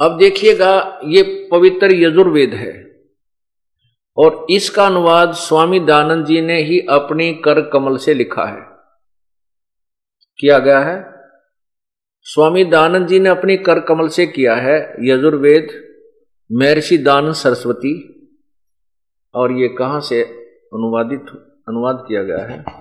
अब देखिएगा, ये पवित्र यजुर्वेद है। और इसका अनुवाद स्वामी दानंद जी ने ही अपनी कर कमल से लिखा है। किया गया है। स्वामी दानंद जी ने अपनी कर कमल से किया है यजुर्वेद, महर्षि दानंद सरस्वती, और ये कहाँ से अनुवादित, अनुवाद किया गया है?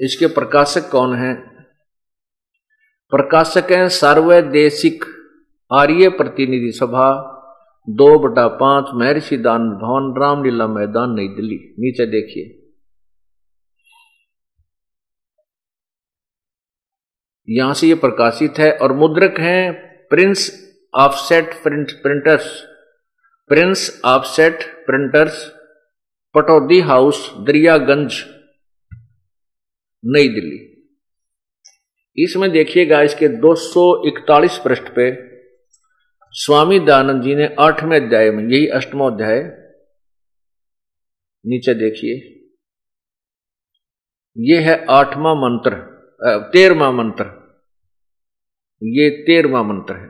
इसके प्रकाशक कौन है? प्रकाशक हैं सार्वदेशिक आर्य प्रतिनिधि सभा, दो बटा पाँच महर्षि दान भवन, रामलीला मैदान, नई दिल्ली। नीचे देखिए। यहाँ से ये प्रकाशित है और मुद्रक हैं prince offset print printers. Prince offset printers, Pataudi house, Daryaganj. New Delhi. इसमें देखिएगा, इसके 241 पृष्ठ पे स्वामी दयानंद जी ने आठवें अध्याय में, यही अष्टमोध्याय नीचे देखिए। यह है आठवां मंत्र तेरवा मंत्र। ये तेरवा मंत्र है।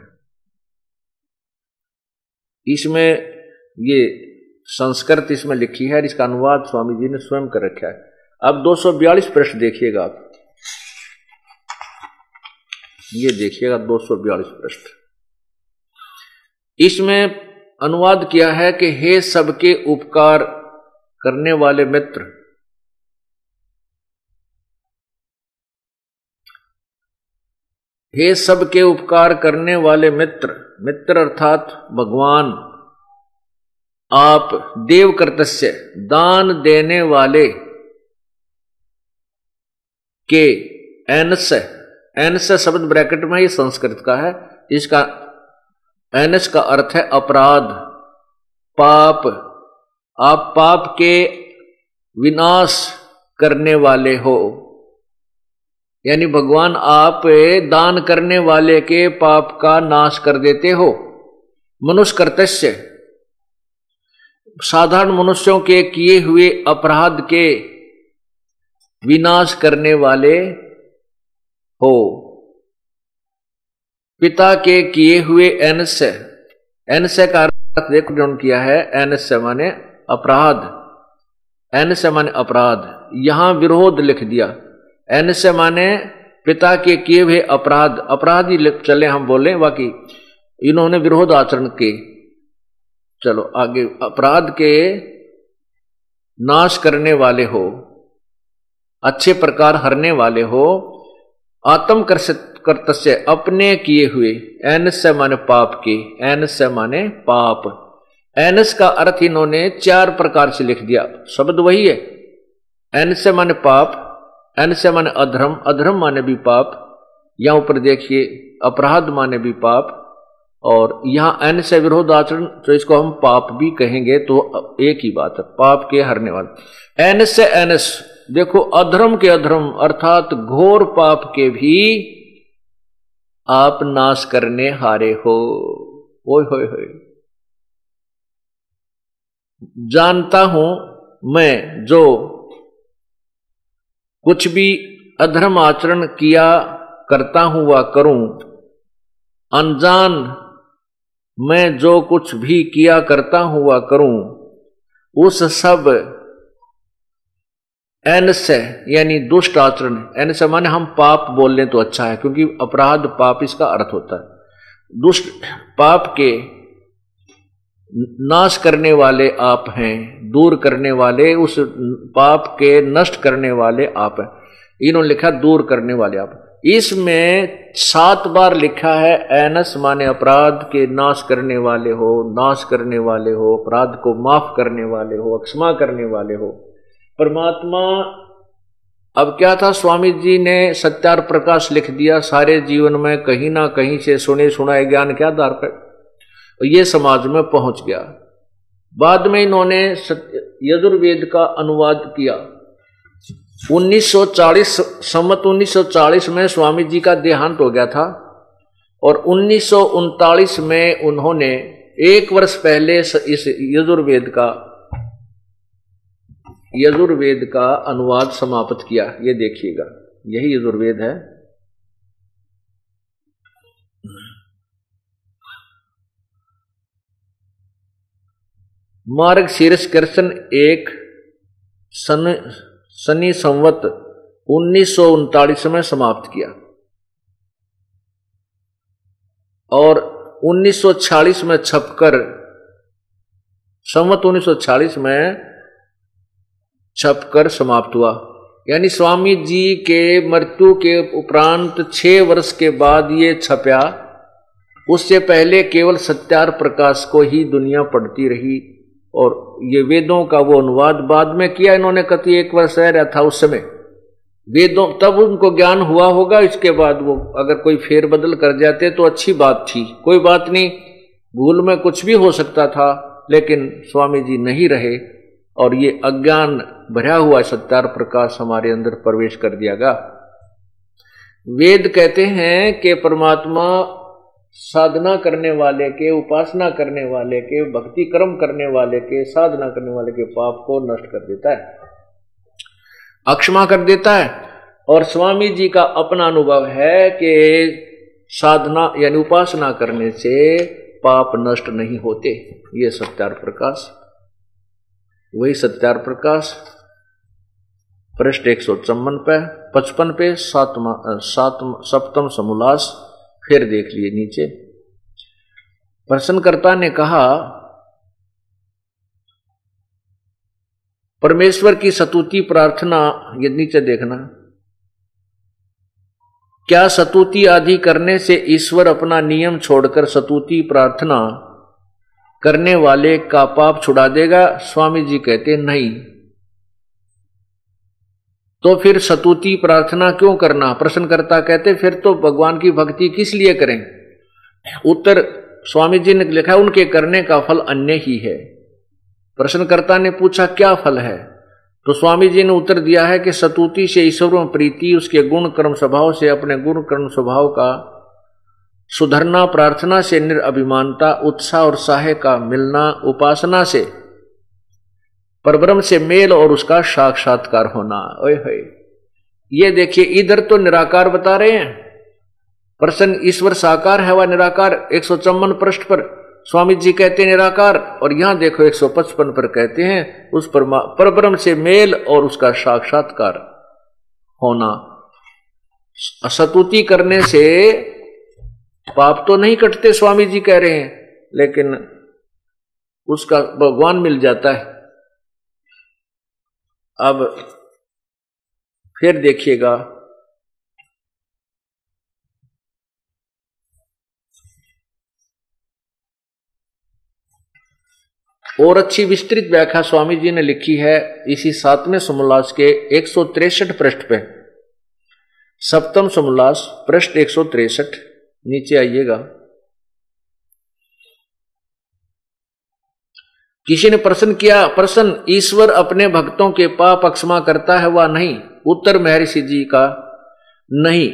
इसमें ये संस्कृत इसमें लिखी है इसका अनुवाद स्वामी जी ने स्वयं कर रखा है। अब 242 प्रश्न देखिएगा आप। ये देखिएगा 242 प्रश्न। इसमें अनुवाद किया है कि हे सबके उपकार करने वाले मित्र, हे सबके उपकार करने वाले मित्र मित्र अर्थात भगवान, आप देव कर्तस्य दान देने वाले के एनस एनस शब्द ब्रैकेट में ये संस्कृत का है इसका एनस का अर्थ है अपराध, पाप, आप पाप के विनाश करने वाले हो। यानी भगवान आप दान करने वाले के पाप का नाश कर देते हो। मनुष्य कर्तस्य साधारण मनुष्यों के किए हुए अपराध के विनाश करने वाले हो। पिता के किए हुए एनस्य एनस्य का अर्थ देखो जो किया है एनस्य माने अपराध। एनस्य माने अपराध। यहाँ विरोध लिख दिया। एनस्य माने पिता के किए हुए अपराध। अपराध ही चले हम बोले, बाकी इन्होंने विरोध आचरण के। चलो आगे, अपराध के नाश करने वाले हो। अच्छे प्रकार हरने वाले हो आत्म कर्तस्य अपने किए हुए, एनस से माने पाप के, एनस से माने पाप। एनस का अर्थ इन्होंने चार प्रकार से लिख दिया। शब्द वही है। एन से माने पाप एन से माने अधर्म अधर्म माने भी पाप। यहाँ ऊपर देखिए, अपराध माने भी पाप। और यहाँ एन से विरोध आचरण तो इसको हम पाप भी कहेंगे तो एक ही बात है, पाप के हरने वाले। एन से एनस देखो, अधर्म के अधर्म, अर्थात घोर पाप के भी आप नाश करने हारे हो। होए होए। जानता हूँ मैं जो कुछ भी अधर्म आचरण किया करता हूँ व करूँ। अनजान मैं जो कुछ भी किया करता हूँ व करूँ। उस सब एनस्य यानी दुष्ट आचरण एनस्य माने हम पाप बोल लें तो अच्छा है, क्योंकि अपराध पाप इसका अर्थ होता है। दुष्ट पाप के नाश करने वाले आप हैं, दूर करने वाले, उस पाप के नष्ट करने वाले आप हैं। इन्होंने लिखा, दूर करने वाले आप। इसमें सात बार लिखा है, एनस माने अपराध के नाश करने वाले हो, नाश करने वाले हो, अपराध को माफ़ करने वाले हो, अक्षमा करने वाले हो। परमात्मा, अब क्या था? स्वामी जी ने सत्यार प्रकाश लिख दिया, सारे जीवन में कहीं ना कहीं से सुने सुनाए ज्ञान के आधार पर? ये समाज में पहुँच गया। बाद में इन्होंने यजुर्वेद का अनुवाद किया। 1940 सम्मत 1940 में स्वामी जी का देहांत हो गया था और उन्नीस सौ उनतालीस में उन्होंने एक वर्ष पहले इस यजुर्वेद का यजुर्वेद का अनुवाद समाप्त किया। ये देखिएगा। यही यजुर्वेद है। मार्ग शीर्ष कृष्ण एक सन सनी संवत उन्नीस सौ उनतालीस में समाप्त किया। और 1946 में छपकर, संवत 1946 में छपकर समाप्त हुआ। यानी स्वामी जी के मृत्यु के उपरांत छह वर्ष के बाद ये छपया। उससे पहले केवल सत्यार प्रकाश को ही दुनिया पढ़ती रही और ये वेदों का वो अनुवाद बाद में किया इन्होंने, कति एक वर्ष रह रहा था उस समय। वेदों, तब उनको ज्ञान हुआ होगा, इसके बाद वो अगर कोई फेर बदल कर जाते तो अच्छी बात थी। कोई बात नहीं, भूल में कुछ भी हो सकता था, लेकिन स्वामी जी नहीं रहे। और ये अज्ञान भरा हुआ सत्यार प्रकाश हमारे अंदर प्रवेश कर दिया गया वेद कहते हैं कि परमात्मा साधना करने वाले के, उपासना करने वाले के, भक्ति कर्म करने वाले के, साधना करने वाले के पाप को नष्ट कर देता है। अक्षमा कर देता है। और स्वामी जी का अपना अनुभव है कि साधना यानी उपासना करने से पाप नष्ट नहीं होते। ये सत्यार प्रकाश। वही सत्यार प्रकाश, पृष्ठ एक सौ चौवन पे, पचपन पे, सातवा सात, सप्तम समोल्लास फिर देख लिए नीचे। प्रश्नकर्ता ने कहा, परमेश्वर की सतुति प्रार्थना, ये नीचे देखना। क्या सतुति आदि करने से ईश्वर अपना नियम छोड़कर सतुति प्रार्थना करने वाले का पाप छुड़ा देगा। स्वामी जी कहते, नहीं। तो फिर सतुति प्रार्थना क्यों करना? प्रश्नकर्ता कहते, फिर तो भगवान की भक्ति किस लिए करें? उत्तर, स्वामी जी ने लिखा, उनके करने का फल अन्य ही है। प्रश्नकर्ता ने पूछा, क्या फल है? तो स्वामी जी ने उत्तर दिया है कि सतुति से ईश्वर में प्रीति, उसके गुण कर्म स्वभाव से, अपने गुण कर्म स्वभाव का सुधरना, प्रार्थना से निरअभिमानता उत्साह और सहाय का मिलना, उपासना से। परब्रह्म से मेल और उसका साक्षात्कार होना। ओए होए। ये देखिए, इधर तो निराकार बता रहे हैं। प्रसन्न ईश्वर साकार है वह निराकार? एक सौ चौवन पृष्ठ पर। स्वामी जी कहते हैं निराकार, और यहाँ देखो एक सौ पचपन पर कहते हैं, उस परब्रह्म से मेल और उसका साक्षात्कार होना। असतुति करने से पाप तो नहीं कटते स्वामी जी कह रहे हैं, लेकिन उसका भगवान मिल जाता है। अब फिर देखिएगा, और अच्छी विस्तृत व्याख्या स्वामी जी ने लिखी है इसी सातवें समोल्लास के एक सौ पृष्ठ पे। सप्तम समोल्लास पृष्ठ एक सौ नीचे आइएगा। किसी ने प्रश्न किया, प्रश्न, ईश्वर अपने भक्तों के पाप अक्षमा करता है वह नहीं? उत्तर महर्षि जी का, नहीं।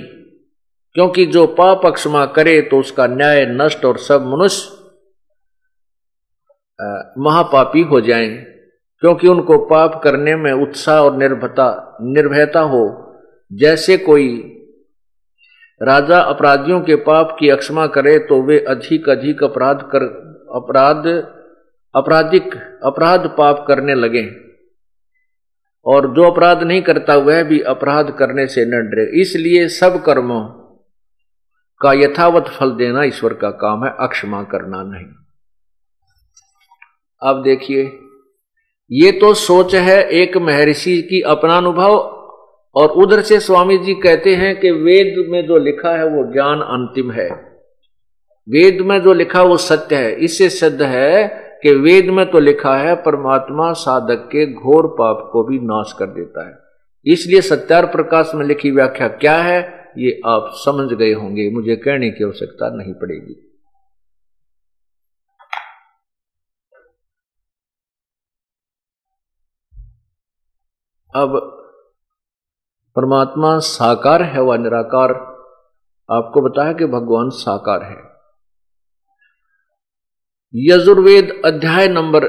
क्योंकि जो पाप अक्षमा करे तो उसका न्याय, नष्ट और सब मनुष्य महापापी हो जाएँ। क्योंकि उनको पाप करने में उत्साह और निर्भता, निर्भयता हो। जैसे कोई राजा अपराधियों के पाप की अक्षमा करे तो वे अधिक अधिक अपराध कर, अपराध, अपराधिक अपराध पाप करने लगे। और जो अपराध नहीं करता, वह भी अपराध करने से न डरे। इसलिए सब कर्मों का यथावत फल देना ईश्वर का काम है, अक्षमा करना नहीं। अब देखिए, ये तो सोच है एक महर्षि की अपना अनुभव और उधर से स्वामी जी कहते हैं कि वेद में जो लिखा है वो ज्ञान अंतिम है। वेद में जो लिखा वो सत्य है। इससे सिद्ध है कि वेद में तो लिखा है, परमात्मा साधक के घोर पाप को भी नाश कर देता है। इसलिए सत्यार प्रकाश में लिखी व्याख्या क्या है, ये आप समझ गए होंगे। मुझे कहने की आवश्यकता नहीं पड़ेगी। अब परमात्मा साकार है वह निराकार। आपको बताया कि भगवान साकार है। यजुर्वेद अध्याय नंबर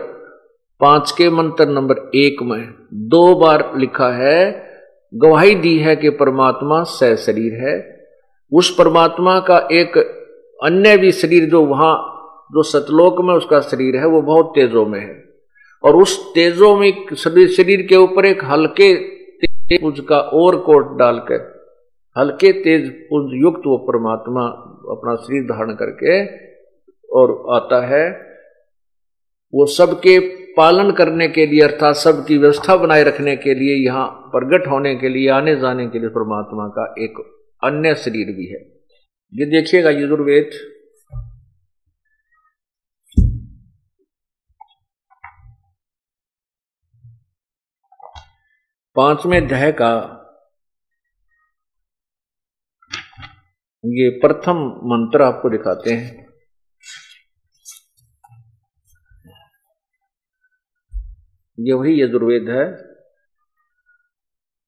पाँच के मंत्र नंबर एक में दो बार लिखा है, गवाही दी है कि परमात्मा सह शरीर है। उस परमात्मा का एक अन्य भी शरीर जो वहाँ, जो सतलोक में उसका शरीर है, वो बहुत तेजों में है। और उस तेजों में शरीर के ऊपर एक हल्के पुंज का और कोट डालकर, हल्के तेज पुंज युक्त वो परमात्मा अपना शरीर धारण करके और आता है। वो सबके पालन करने के लिए अर्थात सबकी व्यवस्था बनाए रखने के लिए, यहाँ प्रगट होने के लिए, आने जाने के लिए परमात्मा का एक अन्य शरीर भी है। ये देखिएगा यजुर्वेद पाँचवें अध्याय का ये प्रथम मंत्र आपको दिखाते हैं। ये वही यजुर्वेद है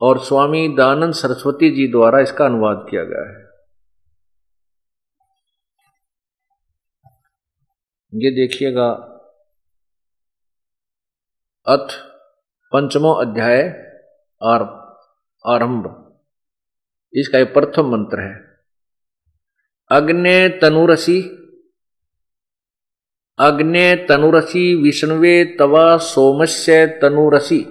और स्वामी दानंद सरस्वती जी द्वारा इसका अनुवाद किया गया है। ये देखिएगा अथ पंचमो अध्याय आरंभ। इसका एक प्रथम मंत्र है। अग्ने तनुरसी अग्ने तनुरसी विष्णुवे तवा सोमस्य तनुरसी।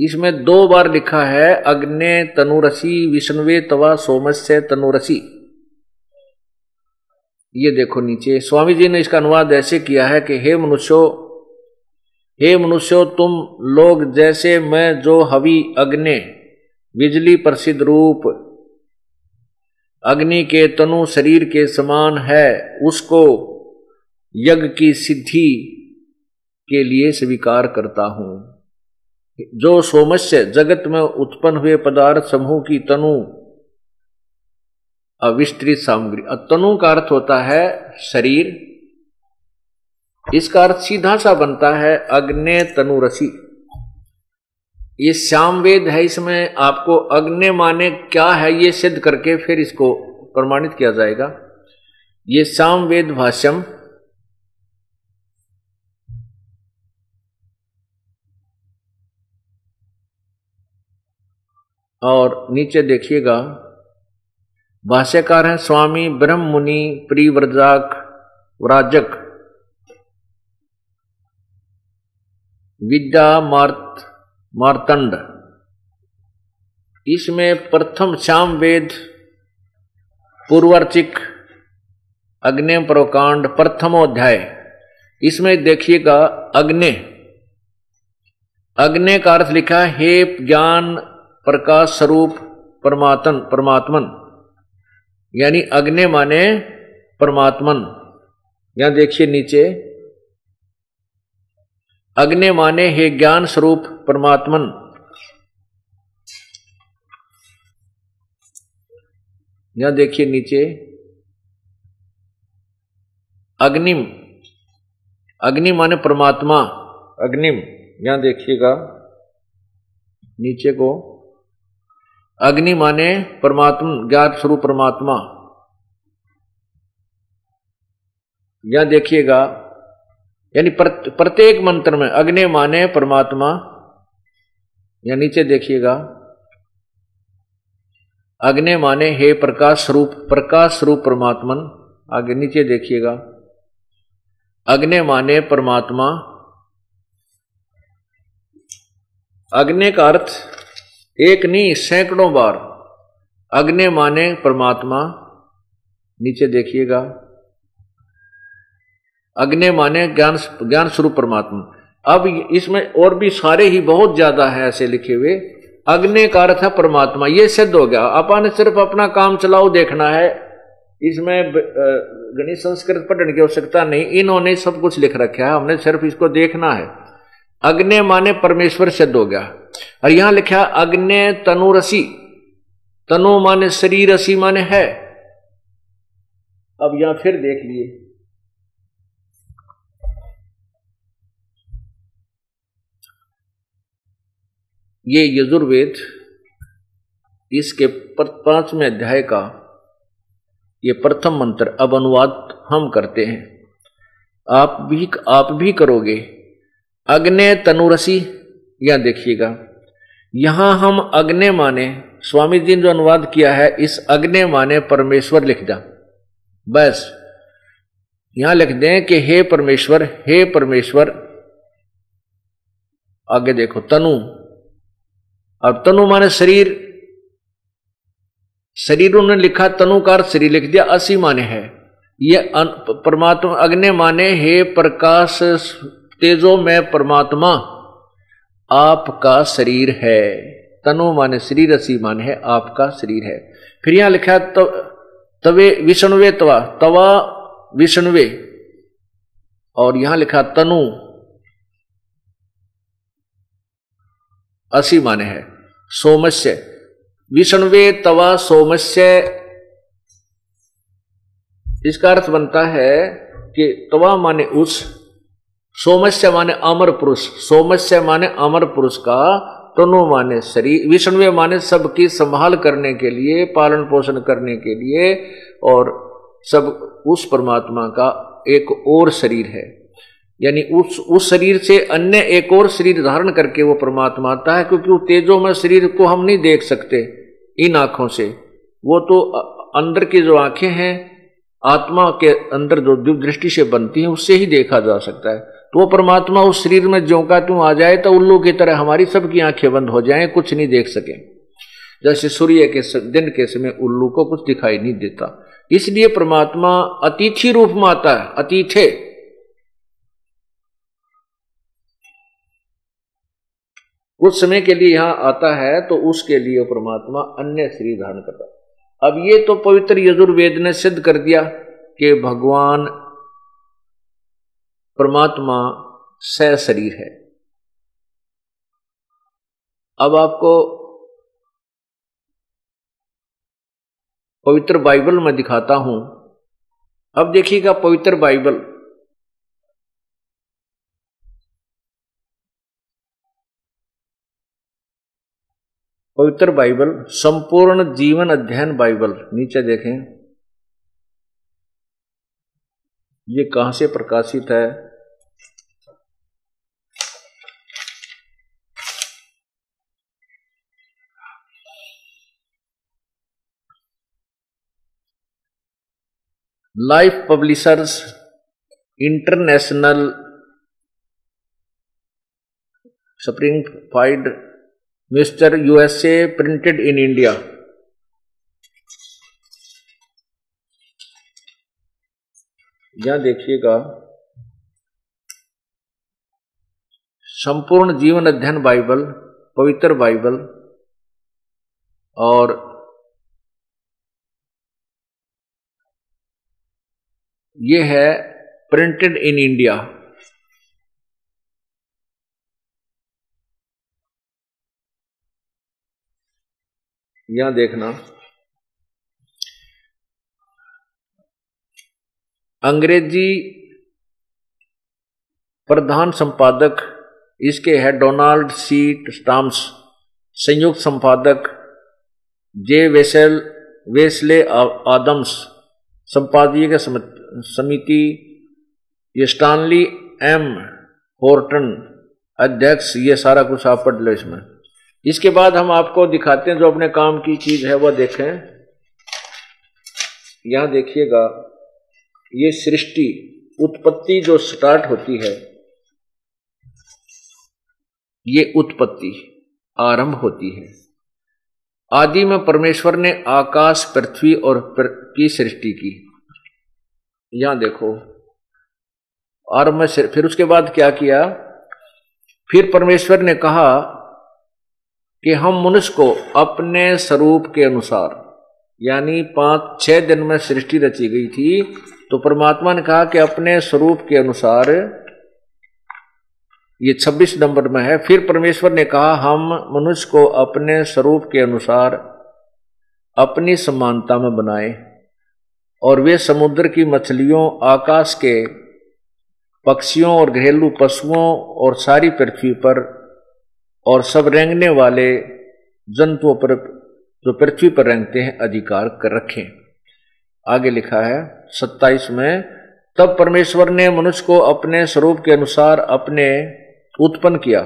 इसमें दो बार लिखा है, अग्ने तनुरसी विष्णुवे तवा सोमस्य तनुरसी। ये देखो नीचे। स्वामी जी ने इसका अनुवाद ऐसे किया है कि, हे मनुष्यों हे मनुष्यो, तुम लोग जैसे मैं जो हवि अग्नि, बिजली प्रसिद्ध रूप, अग्नि के तनु शरीर के समान है, उसको यज्ञ की सिद्धि के लिए स्वीकार करता हूँ। जो सोमस्य जगत में उत्पन्न हुए पदार्थ समूह की तनु अविस्तृत सामग्री तनु का अर्थ होता है शरीर इसका अर्थ सीधा सा बनता है अग्नि तनुरसी। ये श्याम वेद है, इसमें आपको अग्नि माने क्या है, ये सिद्ध करके फिर इसको प्रमाणित किया जाएगा। ये श्याम वेद भाष्यम। और नीचे देखिएगा, भाष्यकार हैं स्वामी ब्रह्म मुनि प्रिव्रजाक व्राजक विद्या मार्त मार्तंड इसमें प्रथम श्याम वेद पूर्वर्चिक अग्नि प्रकांड, प्रथमोध्याय। इसमें देखिएगा अग्नि। अग्नि का अर्थ लिखा हे ज्ञान प्रकाश स्वरूप परमात्मन परमात्मन। यानी अग्नि माने परमात्मन। यहाँ देखिए नीचे अग्नि माने हे ज्ञान स्वरूप परमात्मन। यहाँ देखिए नीचे। अग्निम। अग्नि माने परमात्मा। अग्निम, यहाँ देखिएगा। नीचे को। अग्नि माने परमात्मा ज्ञात स्वरूप परमात्मा। यहाँ देखिएगा। यानी प्रत्येक मंत्र में अग्नि माने परमात्मा। या नीचे देखिएगा। अग्नि माने हे प्रकाश स्वरूप प्रकाश स्वरूप परमात्मन। आगे नीचे देखिएगा। अग्नि माने परमात्मा। अग्नि का अर्थ, एक नहीं सैकड़ों बार। अग्नि माने परमात्मा। नीचे देखिएगा। अग्नि माने ज्ञान ज्ञान स्वरूप परमात्मा। अब इसमें और भी सारे ही बहुत ज़्यादा है ऐसे लिखे हुए। अग्नि का अर्थ है परमात्मा। ये सिद्ध हो गया। अपन सिर्फ़ अपना काम चलाओ, देखना है। इसमें गणित संस्कृत पढ़ने की आवश्यकता नहीं। इन्होंने सब कुछ लिख रखा है। हमने सिर्फ़ इसको देखना है। अग्नि माने परमेश्वर सिद्ध हो गया। और यहाँ लिखा, अग्नि तनुरसी तनु माने शरीर, रसी माने है। अब यहाँ फिर देख लिए। ये यजुर्वेद इसके पाँचवें अध्याय का ये प्रथम मंत्र अब अनुवाद हम करते हैं। आप भी आप भी करोगे। अग्नि तनुरसी या देखिएगा। यहाँ हम अग्नि माने, स्वामी जी ने जो अनुवाद किया है, इस अग्नि माने परमेश्वर लिख दा। बस, यहाँ लिख दें कि हे परमेश्वर हे परमेश्वर, आगे देखो, तनु। और तनु माने शरीर। शरीर उन्होंने लिखा तनुकार शरीर लिख दिया, असी माने है। ये परमात्मा, अग्नि माने, हे प्रकाश, तेजो, में परमात्मा। आपका शरीर है। तनु माने शरीर, असी माने है, आपका शरीर है। फिर यहाँ लिखा तो तवे, विष्णुवे तवा तवा, विष्णुवे। और यहाँ लिखा तनु। असी माने है। सोमस्य। विष्णुवे तवा सोमस्य। इसका अर्थ बनता है कि तवा माने उस, सोमस्य माने अमर पुरुष, सोमस्य माने अमर पुरुष का तनु माने शरीर। विष्णुवे माने सबकी संभाल करने के लिए, पालन पोषण करने के लिए, और सब उस परमात्मा का एक और शरीर है। यानी उस उस शरीर से अन्य एक और शरीर धारण करके वो परमात्मा आता है, क्योंकि वो तेजो में शरीर को हम नहीं देख सकते, इन आँखों से। वो तो अंदर की जो आँखें हैं, आत्मा के अंदर जो दिव्य दृष्टि से बनती है, उससे ही देखा जा सकता है। तो वो परमात्मा उस शरीर में ज्यो का आ जाए तो उल्लू की तरह हमारी सबकी आँखें बंद हो जाएँ, कुछ नहीं देख सके। जैसे सूर्य के दिन के समय उल्लू को कुछ दिखाई नहीं देता। इसलिए परमात्मा अतिथि रूप में आता है, अतिथे। कुछ समय के लिए यहाँ आता है तो उसके लिए परमात्मा अन्य शरीर धारण करता अब ये तो पवित्र यजुर्वेद ने सिद्ध कर दिया कि भगवान परमात्मा स शरीर है। अब आपको पवित्र बाइबल में दिखाता हूँ। अब देखिएगा पवित्र बाइबल पवित्र बाइबल, संपूर्ण जीवन अध्ययन बाइबल, नीचे देखें। ये कहाँ से प्रकाशित है? Life publishers international Springfield Missouri USA printed in India. यहाँ देखिएगा, संपूर्ण जीवन अध्ययन बाइबल, पवित्र बाइबल, और ये है प्रिंटेड इन इंडिया। यहाँ देखना। अंग्रेज़ी प्रधान संपादक, इसके है डोनाल्ड सी. स्टाम्स। संयुक्त संपादक, जे. Vessel, Wesley Adams. संपादकीय समिति, ये स्टानली एम. होर्टन। अध्यक्ष, ये सारा कुछ आप पढ़ लो इसमें। इसके बाद हम आपको दिखाते हैं जो अपने काम की चीज़ है वह देखें। यहाँ देखिएगा ये सृष्टि उत्पत्ति जो स्टार्ट होती है ये उत्पत्ति आरंभ होती है। आदि में परमेश्वर ने आकाश पृथ्वी और पर, की सृष्टि की। यहाँ देखो आरंभ में फिर उसके बाद क्या किया? फिर परमेश्वर ने कहा कि हम मनुष्य को अपने स्वरूप के अनुसार, यानी पाँच, छह दिन में सृष्टि रची गई थी तो परमात्मा ने कहा कि अपने स्वरूप के अनुसार, ये 26 नंबर में है, फिर परमेश्वर ने कहा, हम मनुष्य को अपने स्वरूप के अनुसार अपनी समानता में बनाए, और वे समुद्र की मछलियों, आकाश के पक्षियों और घरेलू पशुओं और सारी पृथ्वी पर और सब रेंगने वाले जंतुओं पर, जो पृथ्वी पर रेंगते हैं, अधिकार कर रखें। आगे लिखा है, सत्ताईस में, तब परमेश्वर ने मनुष्य को अपने स्वरूप के अनुसार अपने उत्पन्न किया।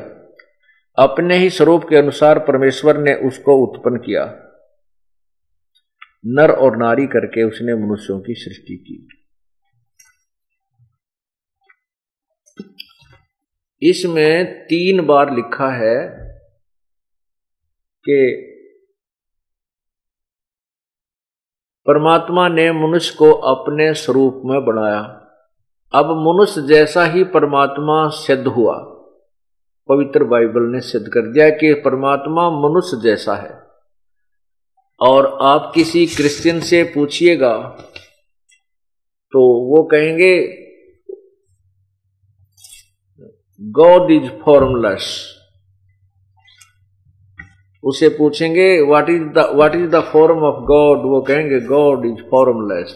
अपने ही स्वरूप के अनुसार परमेश्वर ने उसको उत्पन्न किया। नर और नारी करके उसने मनुष्यों की सृष्टि की। इसमें तीन बार लिखा है कि परमात्मा ने मनुष्य को अपने स्वरूप में बनाया। अब मनुष्य जैसा ही परमात्मा सिद्ध हुआ, पवित्र बाइबल ने सिद्ध कर दिया कि परमात्मा मनुष्य जैसा है। और आप किसी क्रिश्चियन से पूछिएगा तो वो कहेंगे गॉड इज़ फॉर्मलेस उसे पूछेंगे what is the what is the form of God वो कहेंगे गॉड इज़ फॉर्मलेस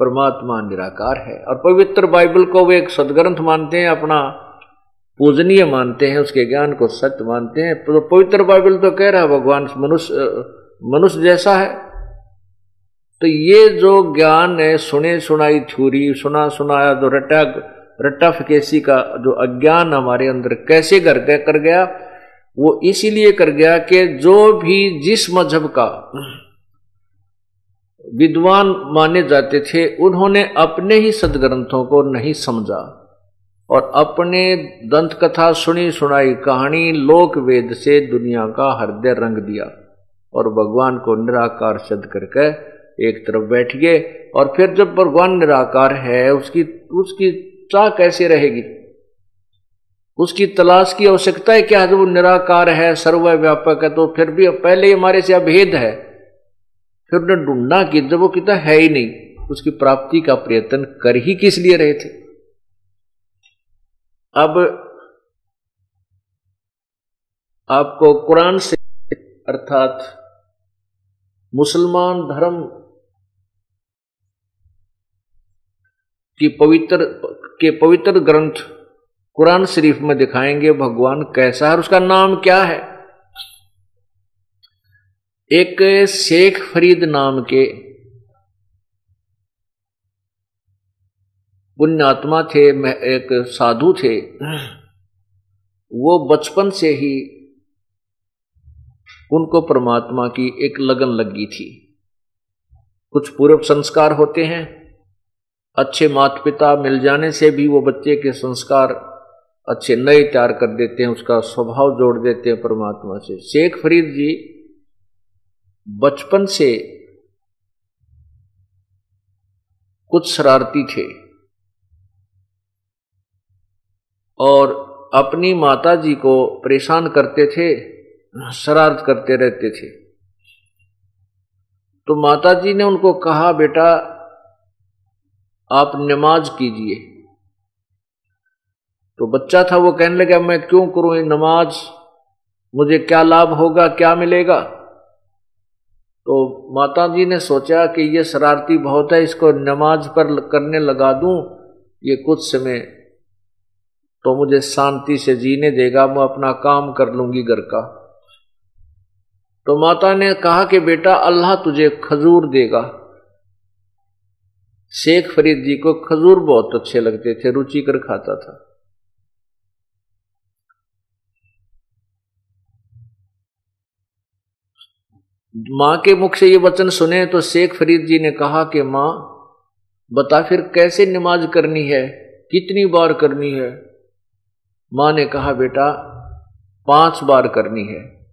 परमात्मा निराकार है. और पवित्र बाइबल को वो एक सदग्रंथ मानते हैं, अपना पूजनीय मानते हैं, उसके ज्ञान को सत्य मानते हैं। तो पवित्र बाइबल तो कह रहा है, भगवान मनुष्य मनुष्य जैसा है। तो ये जो ज्ञान है, सुने सुनाई थ्यूरी सुना सुनाया जो रट्टा रट्टा फकेसी का जो अज्ञान हमारे अंदर कैसे कर गया कर गया, वो इसीलिए कर गया कि जो भी जिस मज़हब का विद्वान माने जाते थे, उन्होंने अपने ही सदग्रंथों को नहीं समझा और अपने दंत कथा सुनी सुनाई कहानी लोक वेद से दुनिया का हृदय रंग दिया और भगवान को निराकार सिद्ध करके एक तरफ़ बैठ गए और फिर जब भगवान निराकार है, उसकी उसकी चाह कैसे रहेगी? उसकी तलाश की आवश्यकता है क्या जब वो निराकार है, सर्वव्यापक है तो फिर भी पहले हमारे से अभेद है। फिर उन्हें ढूंढना कि जब वो कितना है ही नहीं। उसकी प्राप्ति का प्रयत्न कर ही किस लिए रहे थे? अब आपको कुरान से, अर्थात मुसलमान धर्म की पवित्र के पवित्र ग्रंथ कुरान शरीफ में दिखाएँगे भगवान कैसा है उसका नाम क्या है? एक शेख फरीद नाम के पुण्यात्मा थे एक साधु थे। वो बचपन से ही उनको परमात्मा की एक लगन लगी थी। कुछ पूर्व संस्कार होते हैं अच्छे माता पिता मिल जाने से भी वो बच्चे के संस्कार अच्छे नए तैयार कर देते हैं, उसका स्वभाव जोड़ देते हैं परमात्मा से। शेख फरीद जी बचपन से कुछ शरारती थे और अपनी माता जी को परेशान करते थे, शरारत करते रहते थे। तो माता जी ने उनको कहा, बेटा आप नमाज़ कीजिए। तो बच्चा था, वो कहने लगा, मैं क्यों करूँ ये नमाज़? मुझे क्या लाभ होगा, क्या मिलेगा? तो माता जी ने सोचा कि ये शरारती बहुत है, इसको नमाज़ पर करने लगा दूँ, ये कुछ समय तो मुझे शांति से जीने देगा, मैं अपना काम कर लूँगी घर का। तो माता ने कहा कि, बेटा, अल्लाह तुझे खजूर देगा। शेख फरीद जी को खजूर बहुत अच्छे लगते थे, रुचि कर खाता था। माँ के मुख से ये वचन सुने तो शेख फरीद जी ने कहा कि, माँ, बता फिर कैसे नमाज़ करनी है? कितनी बार करनी है? माँ ने कहा, बेटा, पाँच बार करनी है।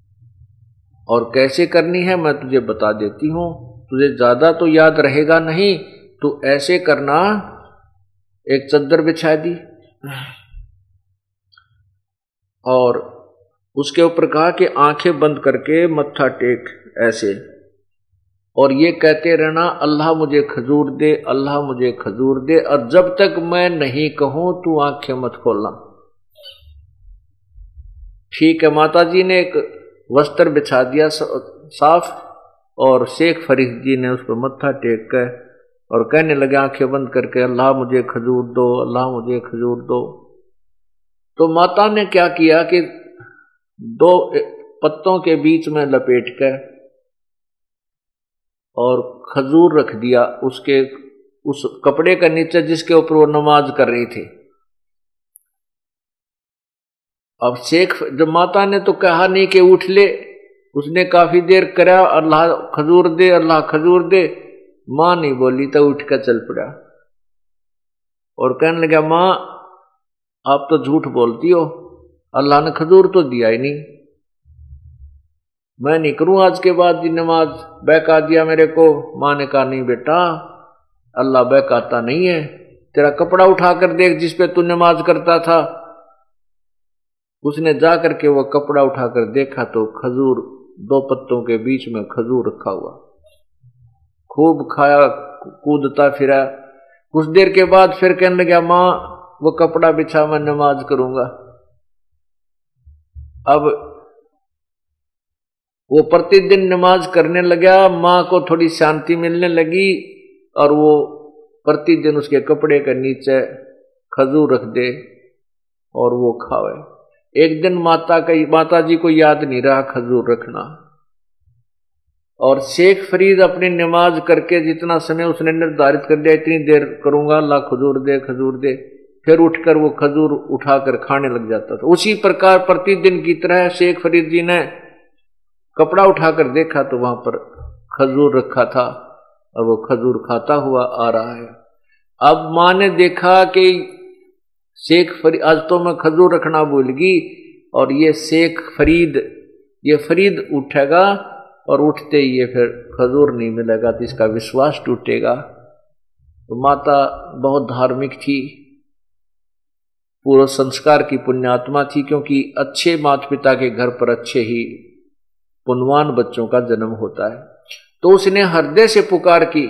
और कैसे करनी है मैं तुझे बता देती हूँ। तुझे ज़्यादा तो याद रहेगा नहीं तू ऐसे करना एक चद्दर बिछा दी। और उसके ऊपर कहा कि आँखें बंद करके मत्था टेक ऐसे। और ये कहते रहना, अल्लाह मुझे खजूर दे, अल्लाह मुझे खजूर दे, और जब तक मैं नहीं कहूँ, तू आँखें मत खोलना। ठीक है माता जी ने एक वस्त्र बिछा दिया साफ़, और शेख फरीद जी ने उस पर मत्था टेक कर और कहने लगे, आँखें बंद करके, अल्लाह मुझे खजूर दो, अल्लाह मुझे खजूर दो। तो माता ने क्या किया कि दो पत्तों के बीच में लपेट कर और खजूर रख दिया उसके, उस कपड़े का नीचे जिसके ऊपर वो नमाज़ कर रही थी। अब शेख, जब माता ने तो कहा नहीं कि उठ ले, उसने काफ़ी देर करा, अल्लाह खजूर दे, अल्लाह खजूर दे माँ नहीं बोली तो उठ कर चल पड़ा। और कहने लगा, माँ, आप तो झूठ बोलती हो। अल्लाह ने खजूर तो दिया ही नहीं। मैं नहीं करूँ आज के बाद जी नमाज़। बहका दिया मेरे को। माँ ने कहा, नहीं बेटा, अल्लाह बहकाता नहीं है। तेरा कपड़ा उठाकर देख जिस पे तू नमाज़ करता था। उसने जा करके वह कपड़ा उठाकर देखा तो खजूर दो पत्तों के बीच में खजूर रखा हुआ। खूब खाया, कूदता, फिरा। कुछ देर के बाद फिर कहने लगा माँ, वो कपड़ा बिछा मैं नमाज़ करूँगा। अब वो प्रतिदिन नमाज़ करने लगा माँ को थोड़ी शांति मिलने लगी और वो प्रतिदिन उसके कपड़े के नीचे खजूर रख दे और वो खावे। एक दिन माता का, माता जी को याद नहीं रहा खजूर रखना। और शेख फरीद अपनी नमाज़ करके जितना समय उसने निर्धारित कर दिया, इतनी देर करूँगा, अल्लाह खजूर दे खजूर दे। फिर उठकर वो खजूर उठाकर खाने लग जाता था। उसी प्रकार प्रतिदिन की तरह शेख फरीद जी ने कपड़ा उठाकर देखा तो वहाँ पर खजूर रखा था और वो खजूर खाता हुआ आ रहा है। अब माँ ने देखा कि शेख फरीद आज तो मैं खजूर रखना भूल गई और ये शेख फरीद, ये फरीद उठेगा और उठते ही ये फिर खजूर नहीं मिलेगा तो इसका विश्वास टूटेगा। तो माता बहुत धार्मिक थी पूर्व संस्कार की पुण्यात्मा थी, क्योंकि अच्छे माता पिता के घर पर अच्छे ही पुनवान बच्चों का जन्म होता है। तो उसने हृदय से पुकार की।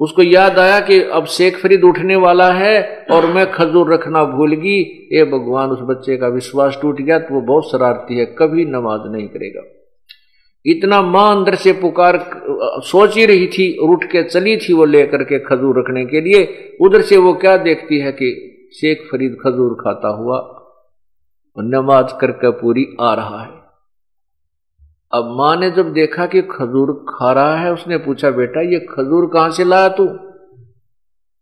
उसको याद आया कि अब शेख फरीद उठने वाला है और मैं खजूर रखना भूल गई। ये भगवान, उस बच्चे का विश्वास टूट गया तो वो बहुत शरारती है, कभी नमाज़ नहीं करेगा। इतना माँ अंदर से पुकार, सोच ही रही थी और उठ के चली थी वो लेकर के खजूर रखने के लिए। उधर से वो क्या देखती है कि शेख फरीद खजूर खाता हुआ नमाज़ करके पूरी आ रहा है। अब माँ ने जब देखा कि खजूर खा रहा है, उसने पूछा, बेटा, ये खजूर कहाँ से लाया तू?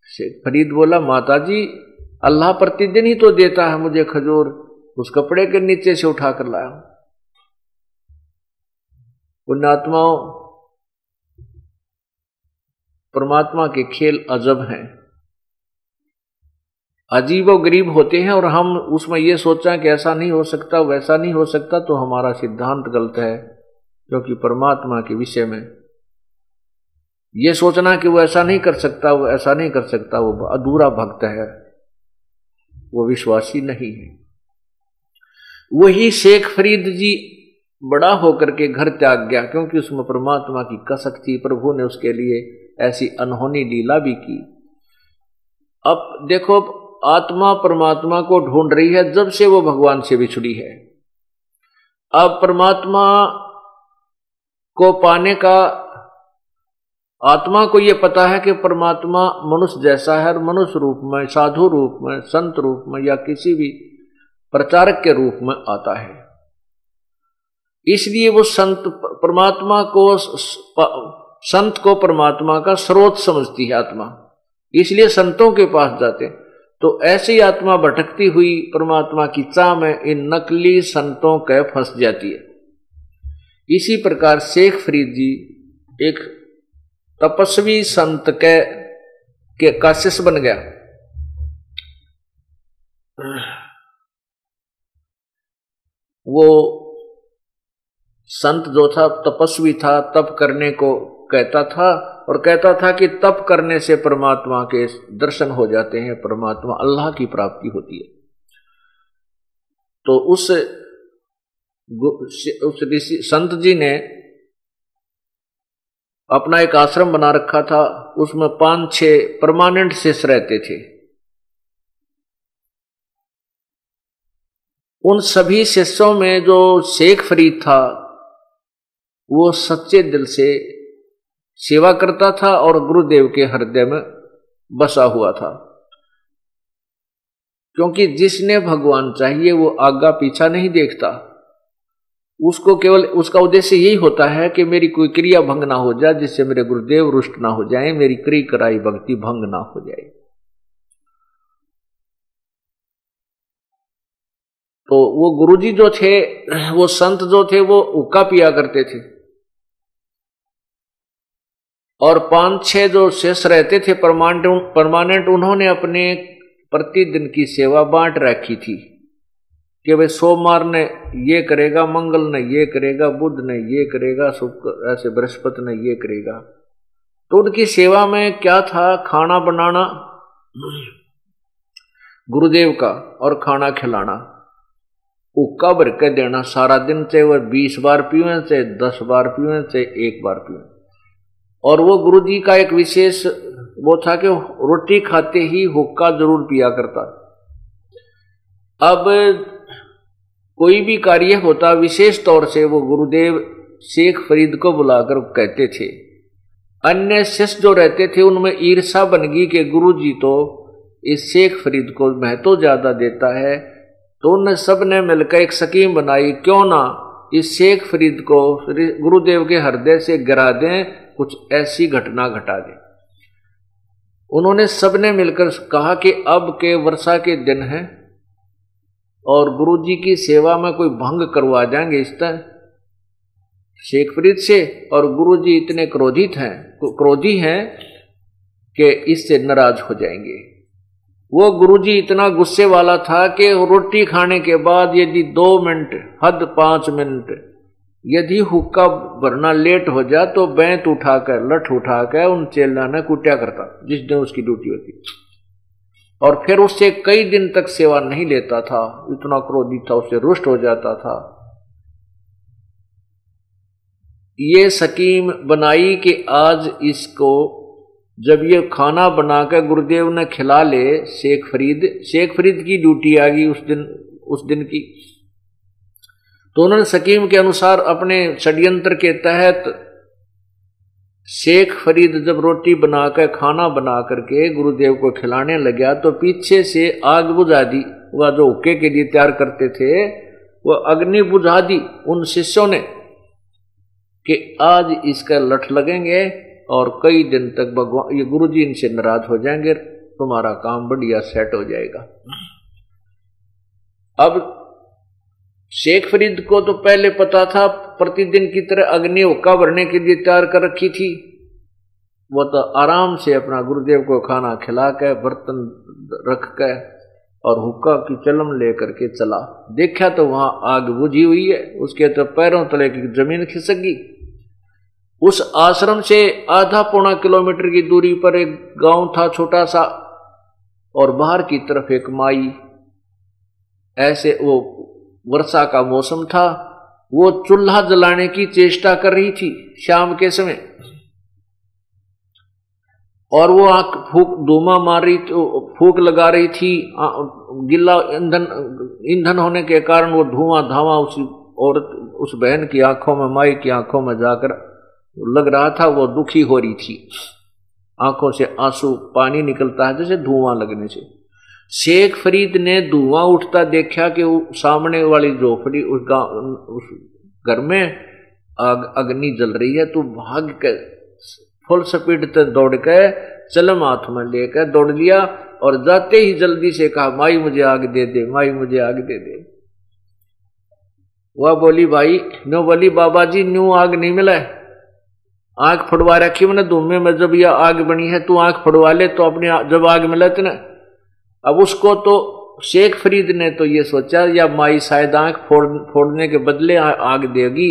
शेख फरीद बोला माता जी अल्लाह प्रतिदिन ही तो देता है मुझे खजूर। उस कपड़े के नीचे से उठा कर लाया पुण्यात्माओं, परमात्मा के खेल अजब हैं। अजीब और गरीब होते हैं और हम उसमें यह सोचा कि ऐसा नहीं हो सकता, वैसा नहीं हो सकता तो हमारा सिद्धांत गलत है क्योंकि परमात्मा के विषय में। यह सोचना कि वो ऐसा नहीं कर सकता, वो ऐसा नहीं कर सकता, वो अधूरा भक्त है, वो विश्वासी नहीं है। वही शेख फरीद जी बड़ा होकर के घर त्याग गया, क्योंकि उसमें परमात्मा की कसक थी, प्रभु ने उसके लिए ऐसी अनहोनी लीला भी की। अब देखो आत्मा परमात्मा को ढूंढ रही है, जब से वो भगवान से बिछड़ी है। अब परमात्मा को पाने का, आत्मा को यह पता है कि परमात्मा मनुष्य जैसा है, और मनुष्य रूप में, साधु रूप में, संत रूप में, या किसी भी प्रचारक के रूप में आता है। इसलिए वो संत परमात्मा को संत को परमात्मा का स्रोत समझती है आत्मा। इसलिए संतों के पास जाते। तो ऐसी आत्मा भटकती हुई परमात्मा की चाह में इन नकली संतों के फंस जाती है। इसी प्रकार शेख फरीद जी एक तपस्वी संत के के का शिष्य बन गया। वो संत जो था, तपस्वी था, तप करने को कहता था और कहता था कि तप करने से परमात्मा के दर्शन हो जाते हैं, परमात्मा अल्लाह की प्राप्ति होती है। तो उस उस ऋषि, संत जी ने अपना एक आश्रम बना रखा था, उसमें पाँच छह परमानेंट शिष्य रहते थे। उन सभी शिष्यों में जो शेख फरीद था वो सच्चे दिल से सेवा करता था और गुरुदेव के हृदय में बसा हुआ था। क्योंकि जिसने भगवान चाहिए, वो आगा पीछा नहीं देखता। उसको केवल, उसका उद्देश्य यही होता है कि मेरी कोई क्रिया भंग ना हो जाए, जिससे मेरे गुरुदेव रुष्ट ना हो जाए, मेरी क्री कराई भक्ति भंग ना हो जाए। तो वो गुरुजी जो थे, वो संत जो थे, वो उक्का पिया करते थे। और पाँच छह जो शेष रहते थे परमानेंट परमानेंट, उन्होंने अपने प्रतिदिन की सेवा बांट रखी थी कि भाई सोमवार ने ये करेगा, मंगल ने ये करेगा, बुध ने ये करेगा, शुक्र, ऐसे बृहस्पति ने ये करेगा। तो उनकी सेवा में क्या था? खाना बनाना, गुरुदेव का, और खाना खिलाना। उक्का भर के देना, सारा दिन चाहे वह बीस बार पीवे चाहे दस बार पीवे चाहे एक बार पीवे। और वो गुरु जी का एक विशेष वो था कि रोटी खाते ही हुक्का ज़रूर पिया करता। अब कोई भी कार्य होता, विशेष तौर से वो गुरुदेव शेख फरीद को बुलाकर कहते थे। अन्य शिष्य जो रहते थे, उनमें ईर्षा बन गई कि गुरु जी तो इस शेख फरीद को महत्व ज़्यादा देता है तो उन सबने मिलकर एक स्कीम बनाई, क्यों ना इस शेख फरीद को गुरुदेव के हृदय से गिरा दें, कुछ ऐसी घटना घटा दें। उन्होंने सबने मिलकर कहा कि अब के वर्षा के दिन हैं और गुरु जी की सेवा में कोई भंग करवा जाएँगे इस तरह। शेख फरीद से और गुरु जी इतने क्रोधित हैं, क्रोधी हैं कि इससे नाराज़ हो जाएँगे। वो गुरुजी इतना गुस्से वाला था कि रोटी खाने के बाद यदि दो मिनट, हद पाँच मिनट, यदि हुक्का भरना लेट हो जाए तो बैंत उठाकर, लठ उठाकर उन चेला ने कुटिया करता, जिस दिन उसकी ड्यूटी होती। और फिर उससे कई दिन तक सेवा नहीं लेता था, इतना क्रोधित था, उससे रुष्ट हो जाता था। ये सकीम बनाई कि आज इसको जब ये खाना बनाकर गुरुदेव ने खिला ले, शेख फरीद शेख फरीद की ड्यूटी आ गई उस दिन उस दिन की। तो उन्होंने सकीम के अनुसार अपने षड्यंत्र के तहत शेख फरीद जब रोटी बनाकर, खाना बना करके गुरुदेव को खिलाने लगा तो पीछे से आग बुझा दी। वह जो हुक्के के लिए तैयार करते थे, वह अग्नि बुझा दी उन शिष्यों ने कि आज इसका लठ लगेंगे और कई दिन तक भगवान, ये गुरु जी इनसे नाराज़ हो जाएँगे, तुम्हारा काम बढ़िया सेट हो जाएगा। अब शेख फरीद को तो पहले पता था, प्रतिदिन की तरह अग्नि हुक्का भरने के लिए तैयार कर रखी थी। वो तो आराम से अपना गुरुदेव को खाना खिला के बर्तन रख के और हुक्का की चलम लेकर के चला। देखा तो वहाँ आग बुझी हुई है, उसके तो पैरों तले की ज़मीन खिसक गई। उस आश्रम से आधा पौना किलोमीटर की दूरी पर एक गाँव था छोटा सा, और बाहर की तरफ़ एक माई। ऐसे वो वर्षा का मौसम था, वो चूल्हा जलाने की चेष्टा कर रही थी शाम के समय। और वो आँख फूक, धूमा मार रही फूक लगा रही थी गिल्ला ईंधन ईंधन होने के कारण वो धुआँ धावा उस औरत, उस बहन की आँखों में, माई की आँखों में जाकर लग रहा था वो दुखी हो रही थी। आँखों से आँसू पानी निकलता है, जैसे धुआँ लगने से। शेख फरीद ने धुआँ उठता देखा कि सामने वाली झोपड़ी, उस गाँव, उस घर में आग, अग्नि जल रही है तो भाग के फुल स्पीड तक दौड़ के चलम हाथ में लेकर दौड़ लिया और जाते ही जल्दी से कहा, माई मुझे आग दे दे, माई मुझे आग दे दे। वह बोली, भाई नो बोली बाबा जी न्यू आग नहीं मिला है? आँख फड़वा रखी मैंने धूमे में जब यह आग बनी है, तू आँख फड़वा ले तो अपनी जब आग में मिला ना। अब उसको तो शेख फरीद ने तो ये सोचा, या माई शायद आँख फोड़ फोड़ने के बदले आग देगी,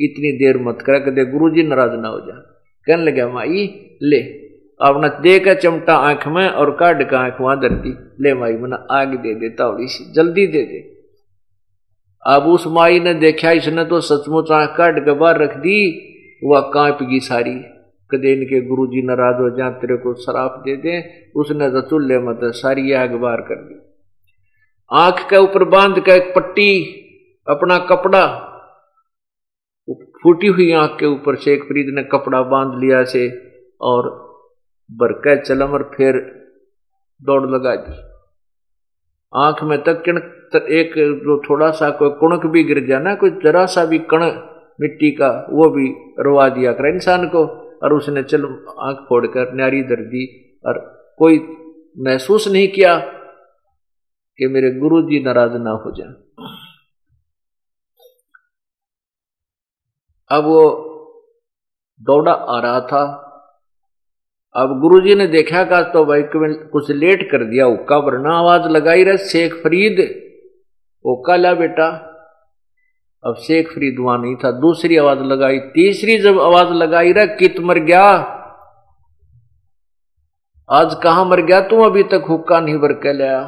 इतनी देर मत कर दे गुरु जी नाराज़ ना हो जा। कहने लगे, माई, ले अपना दे का चमटा आँख में और काट का आँख वहाँ धरती। ले माई, मना आग दे दे, तावड़ी सी, जल्दी दे दे। अब उस माई ने देखा, इसने तो सचमुच आँख काट के बाहर रख दी वह काँप गई सारी। कदे इनके गुरु जी नाराज़ हो जाए, तेरे को शराब दे दे। उसने चूल्हे मत सारी आग बार कर दी। आँख के ऊपर बाँध के एक पट्टी, अपना कपड़ा, फूटी हुई आँख के ऊपर शेख फरीद ने कपड़ा बाँध लिया से और बरके चलम और फिर दौड़ लगा दी। आँख में तक किण एक जो थोड़ा सा कोई कुणक भी गिर जाना कोई जरा सा भी कण मिट्टी का, वो भी रोवा दिया कर। इंसान को, और उसने, चल, आँख फोड़कर, न्यारी दर दी, और कोई महसूस नहीं किया कि मेरे गुरु जी नाराज़ ना हो जाए। अब वो दौड़ा आ रहा था। अब गुरुजी ने देखा का तो भाई कुछ लेट कर दिया। हुक्का वरना आवाज़ लगाई रहे, शेख फरीद। ओका ला बेटा अब शेख फरीद वहाँ नहीं था, दूसरी आवाज़ लगाई, तीसरी जब आवाज़ लगाई, रहे, कित मर गया? आज कहा मर गया? तू अभी तक हुक्का नहीं भर के लिया।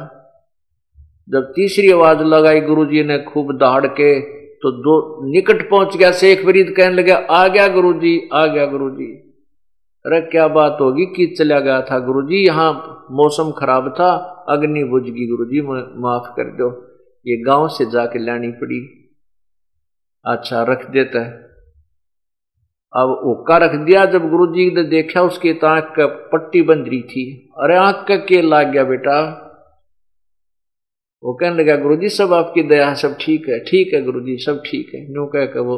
जब तीसरी आवाज़ लगाई, गुरुजी ने खूब दहाड़ के तो दो निकट पहुँच गया, शेख फरीद कहने लगे, आ गया गुरुजी, आ गया गुरुजी। अरे क्या बात होगी? कि चला गया था गुरुजी? यहाँ मौसम खराब था, अग्नि बुझ गई गुरुजी, माफ़ कर दो। ये गाँव से जाके लानी पड़ी। अच्छा रख देता है। अब ओका रख दिया, जब गुरु जी ने देखा, उसकी तो आँख का पट्टी बंध रही थी। अरे, आँख का के लाग गया बेटा। वो कहने लगा गुरु जी सब आपकी दया, सब ठीक है। ठीक है गुरु जी सब ठीक है। न्यू कह के वो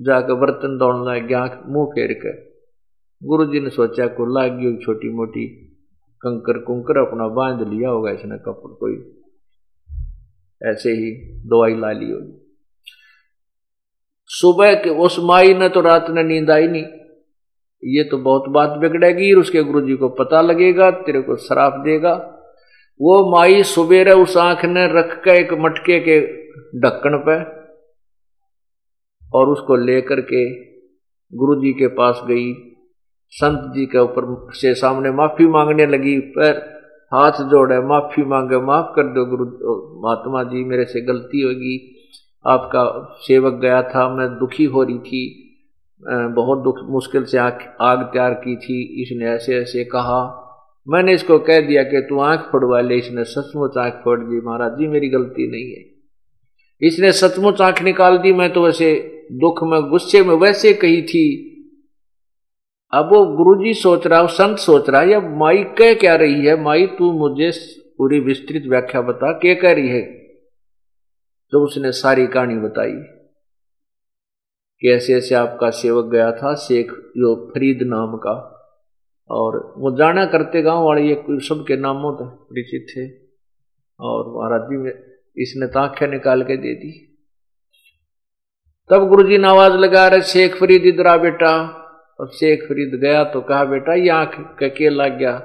जाकर बर्तन दौड़ लग गया आँख मुँह फेर कर गुरु जी ने सोचा को लाग गई छोटी मोटी कंकर कुंकर अपना बाँध लिया होगा, इसने कपड़ कोई। ऐसे ही दवाई ला ली होगी। सुबह के उस माई ने तो रात ने नींद आई नहीं। ये तो बहुत बात बिगड़ेगी उसके गुरु जी को पता लगेगा, तेरे को शराब देगा। वो माई सुबेरे उस आँख ने रख के एक मटके के ढक्कन पे, और उसको लेकर के गुरु जी के पास गई। संत जी के ऊपर से सामने माफ़ी मांगने लगी, पर हाथ जोड़े, माफ़ी मांगे, माफ़ कर दो गुरु महात्मा जी, मेरे से गलती होगी। आपका सेवक गया था, मैं दुखी हो रही थी बहुत दुख, मुश्किल से आग आग तैयार की थी, इसने ऐसे ऐसे कहा। मैंने इसको कह दिया कि तू आँख फोड़वा ले, इसने सचमुच आँख फोड़ दी, महाराज जी, मेरी गलती नहीं है। इसने सचमुच आँख निकाल दी, मैं तो वैसे दुख में, गुस्से में वैसे कही थी। अब वो गुरुजी सोच रहा, संत सोच रहा है या माई कह क्या रही है? माई, तू मुझे पूरी विस्तृत व्याख्या बता, क्या कह रही है? तो उसने सारी कहानी बताई कि ऐसे ऐसे आपका सेवक गया था शेख जो फरीद नाम का। और वो जाना करते गाँव वाले, ये सबके नामों तक परिचित थे। और महाराज जी में इसने ताख्या निकाल के दे दी। तब गुरुजी ने आवाज़ लगा रहे शेख फरीद इधर बेटा। अब शेख फरीद गया तो कहा, बेटा, ये आँख के लग गया।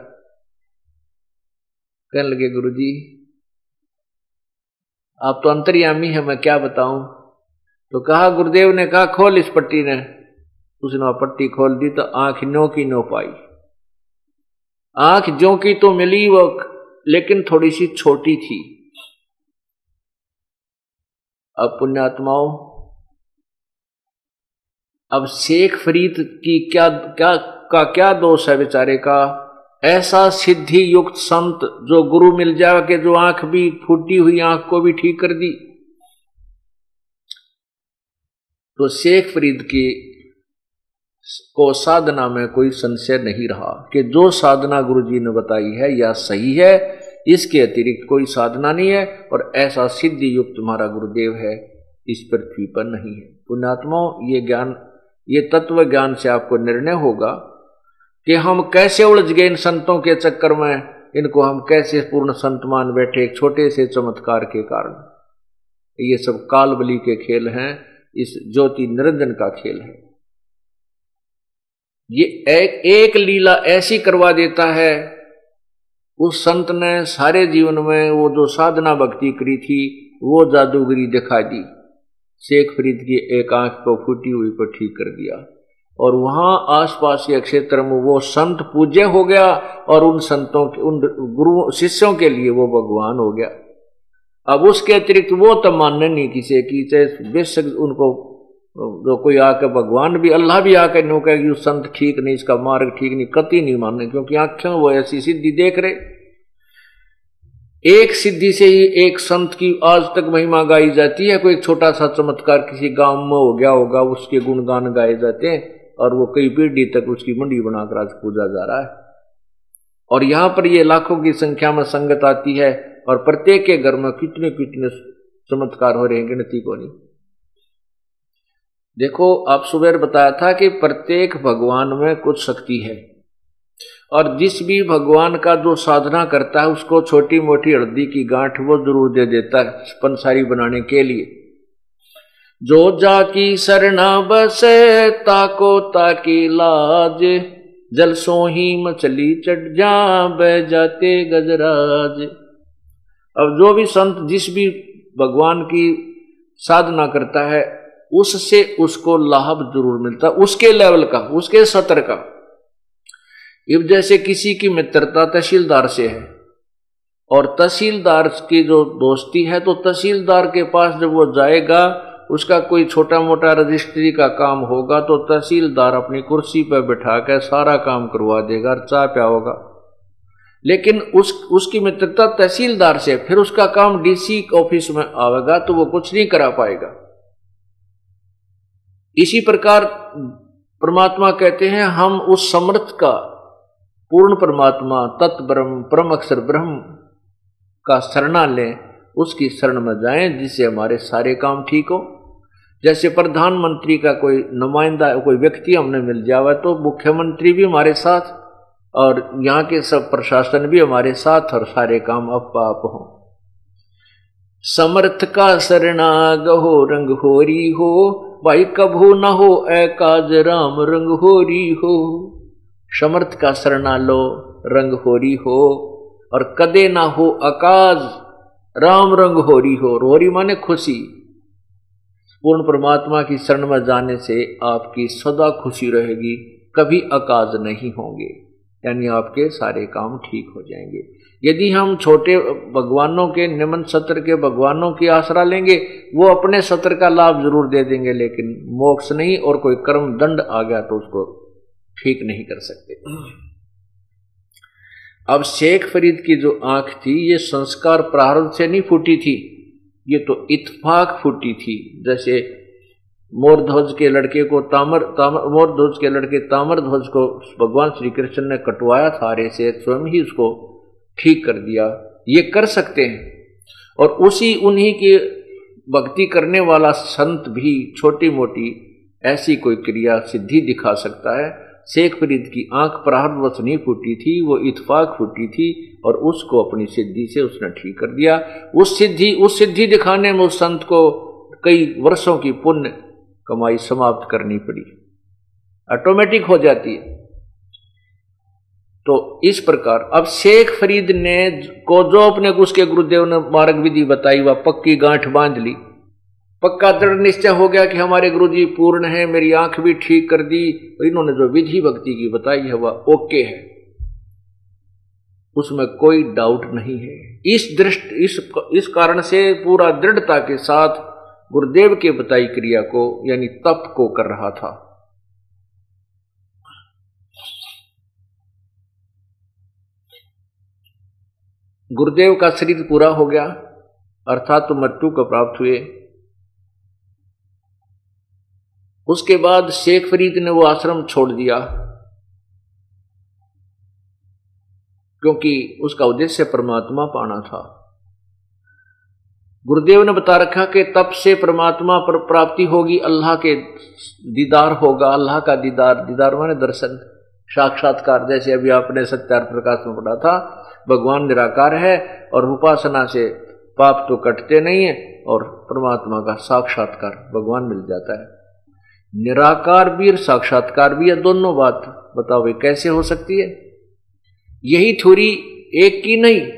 कहने लगे गुरु जी आप तो अंतर्यामी है, मैं क्या बताऊँ? तो कहा, गुरुदेव ने कहा, खोल इस पट्टी ने। उसने पट्टी खोल दी तो आँख नो की नो पाई। आँख जो की तो मिली वो लेकिन थोड़ी सी छोटी थी। अब पुण्यात्माओं, अब शेख फरीद की क्या क्या, का क्या दोष है बेचारे का? ऐसा सिद्धि युक्त संत जो गुरु मिल जाए के जो आँख भी फूटी हुई, आँख को भी ठीक कर दी। तो शेख फरीद की को साधना में कोई संशय नहीं रहा कि जो साधना गुरु जी ने बताई है, या सही है, इसके अतिरिक्त कोई साधना नहीं है, और ऐसा सिद्धि युक्त हमारा गुरुदेव है, इस पृथ्वी पर नहीं है। पुण्यात्मा ये ज्ञान, ये तत्व ज्ञान से आपको निर्णय होगा कि हम कैसे उलझ गए इन संतों के चक्कर में इनको हम कैसे पूर्ण संत मान बैठे एक छोटे से चमत्कार के कारण। ये सब कालबली के खेल हैं इस ज्योति निरंजन का खेल है। ये एक, एक लीला ऐसी करवा देता है उस संत ने सारे जीवन में वो जो साधना भक्ति करी थी वो जादूगरी दिखा दी। शेख फरीद की एक आँख को फूटी हुई को ठीक कर दिया। और वहाँ आसपास के क्षेत्र में वो संत पूज्य हो गया और उन संतों के, उन गुरु, शिष्यों के लिए वो भगवान हो गया। अब उसके अतिरिक्त वो तो मानने नहीं किसी की बेशक उनको, जो कोई आके भगवान भी, अल्लाह भी आके नो कहे संत ठीक नहीं, इसका मार्ग ठीक नहीं, कति नहीं मानने, क्योंकि आँखें वो ऐसी सिद्धि देख रहे। एक सिद्धि से ही एक संत की आज तक महिमा गाई जाती है, कोई छोटा सा चमत्कार किसी गाँव में हो गया होगा, उसके गुणगान गाए जाते हैं। और वो कई पीढ़ी तक उसकी मंडी बनाकर आज पूजा जा रहा है। और यहाँ पर ये लाखों की संख्या में संगत आती है और प्रत्येक के घर में कितने कितने चमत्कार हो रहे हैं, गिनती को नहीं। देखो, आप सुबह बताया था कि प्रत्येक भगवान में कुछ शक्ति है। और जिस भी भगवान का जो साधना करता है, उसको छोटी मोटी हल्दी की गांठ वो ज़रूर दे देता है पंसारी बनाने के लिए। जो जाकी सरना बसे, ताको ताकी लाज। जल सोही मछली चढ़ जा, बह जाते गजराज। अब जो भी संत, जिस भी भगवान की साधना करता है, उससे उसको लाभ ज़रूर मिलता, उसके लेवल का, उसके सत्र का। अब जैसे किसी की मित्रता तहसीलदार से है, और तहसीलदार की जो दोस्ती है तो तहसीलदार के पास जब वो जाएगा उसका कोई छोटा मोटा रजिस्ट्री का काम होगा तो तहसीलदार अपनी कुर्सी पर बैठा कर सारा काम करवा देगा चाय प्या होगा लेकिन उस, उसकी मित्रता तहसीलदार से, फिर उसका काम डीसी ऑफ़िस में आवेगा तो वो कुछ नहीं करा पाएगा। इसी प्रकार परमात्मा कहते हैं, हम उस समर्थ का पूर्ण परमात्मा तत्व ब्रह्म, परम अक्षर ब्रह्म का शरणा लें उसकी शरण में जाएँ जिससे हमारे सारे काम ठीक हो। जैसे प्रधानमंत्री का कोई नुमाइंदा, कोई व्यक्ति हमने मिल जावा तो मुख्यमंत्री भी हमारे साथ और यहाँ के सब प्रशासन भी हमारे साथ और सारे काम अप आप हों। समर्थ का शरणा गहो रंग होरी हो, भाई कभू न हो ए काज राम रंग होरी हो। समर्थ का शरणा लो, रंग होरी हो, और कदे ना हो अकाज, राम रंग होरी हो। रोरी माने खुशी। पूर्ण परमात्मा की शरण में जाने से आपकी सदा खुशी रहेगी, कभी अकाज नहीं होंगे। यानी आपके सारे काम ठीक हो जाएँगे। यदि हम छोटे भगवानों के, निमन सत्र के भगवानों की आसरा लेंगे, वो अपने सत्र का लाभ ज़रूर दे देंगे, लेकिन मोक्ष नहीं और कोई कर्म दंड आ गया तो उसको ठीक नहीं कर सकते। अब शेख फरीद की जो आँख थी, ये संस्कार प्रारंभ से नहीं फूटी थी। ये तो इतफाक फूटी थी। जैसे मोरध्वज के लड़के को तामर तामर, मोरध्वज के लड़के तामर ध्वज को भगवान श्री कृष्ण ने कटवाया था आरे से, स्वयं ही उसको ठीक कर दिया। ये कर सकते हैं। और उसी उन्हीं की भक्ति करने वाला संत भी छोटी मोटी ऐसी कोई क्रिया सिद्धि दिखा सकता है। शेख फरीद की आँख प्रारंभवश नहीं फूटी थी, वो इतफाक फूटी थी और उसको अपनी सिद्धि से उसने ठीक कर दिया। उस सिद्धि उस सिद्धि दिखाने में उस संत को कई वर्षों की पुण्य कमाई समाप्त करनी पड़ी। ऑटोमेटिक हो जाती है। तो इस प्रकार अब शेख फरीद ने को जो अपने उसके गुरुदेव ने मार्ग विधि बताई, वह पक्की गांठ बाँध ली। पक्का दृढ़ निश्चय हो गया कि हमारे गुरु जी पूर्ण है, मेरी आँख भी ठीक कर दी और इन्होंने जो विधि भक्ति की बताई है, वह ओके है। उसमें कोई डाउट नहीं है। इस दृष्टि, इस इस कारण से पूरा दृढ़ता के साथ गुरुदेव के बताई क्रिया को, यानी तप को कर रहा था। गुरुदेव का शरीर पूरा हो गया, अर्थात तो मृत्यु को प्राप्त हुए। उसके बाद शेख फरीद ने वो आश्रम छोड़ दिया, क्योंकि उसका उद्देश्य परमात्मा पाना था। गुरुदेव ने बता रखा कि तप से परमात्मा पर प्राप्ति होगी, अल्लाह के दीदार होगा, अल्लाह का दीदार दीदार माने दर्शन, साक्षात्कार, जैसे अभी आपने सत्यार प्रकाश में पढ़ा था, भगवान निराकार है और उपासना से पाप तो कटते नहीं है और परमात्मा का साक्षात्कार भगवान मिल जाता है। निराकार भी और साक्षात्कार भी है दोनों बात बताओ भाई कैसे हो सकती है? यही थोड़ी एक की नहीं,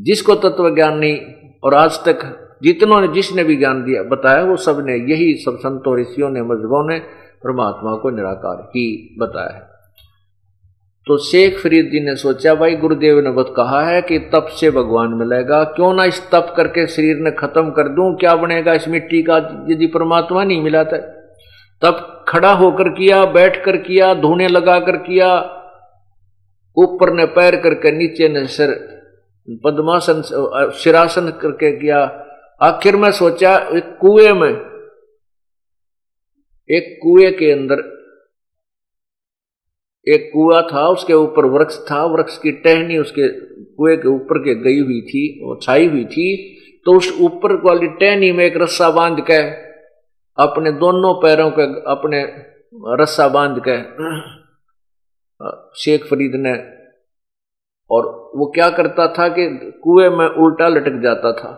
जिसको तत्व ज्ञान नहीं, और आज तक जितनों ने, जिसने भी ज्ञान दिया, बताया, वो सबने यही सब संतों ऋषियों ने, मजहबों ने, परमात्मा को निराकार ही बताया है। तो शेख फरीद ने सोचा, भाई गुरुदेव ने बहुत कहा है कि तप से भगवान मिलेगा, क्यों ना इस तप करके शरीर ने खत्म कर दूँ, क्या बनेगा इस मिट्टी का, यदि परमात्मा नहीं मिला था तब खड़ा होकर किया बैठ कर किया, धोने लगा कर किया, ऊपर ने पैर करके, नीचे ने सिर, पद्मासन शिरासन करके किया। आखिर में सोचा, एक कुएँ में, एक कुएँ के अंदर, एक कुआ था, उसके ऊपर वृक्ष था, वृक्ष की टहनी उसके, कुएँ के ऊपर के गई हुई थी, वो छाई हुई थी तो उस ऊपर वाली टहनी में एक रस्सा बाँध के अपने दोनों पैरों के अपने रस्सा बाँध के शेख फरीद ने, और वो क्या करता था कि कुएँ में उल्टा लटक जाता था।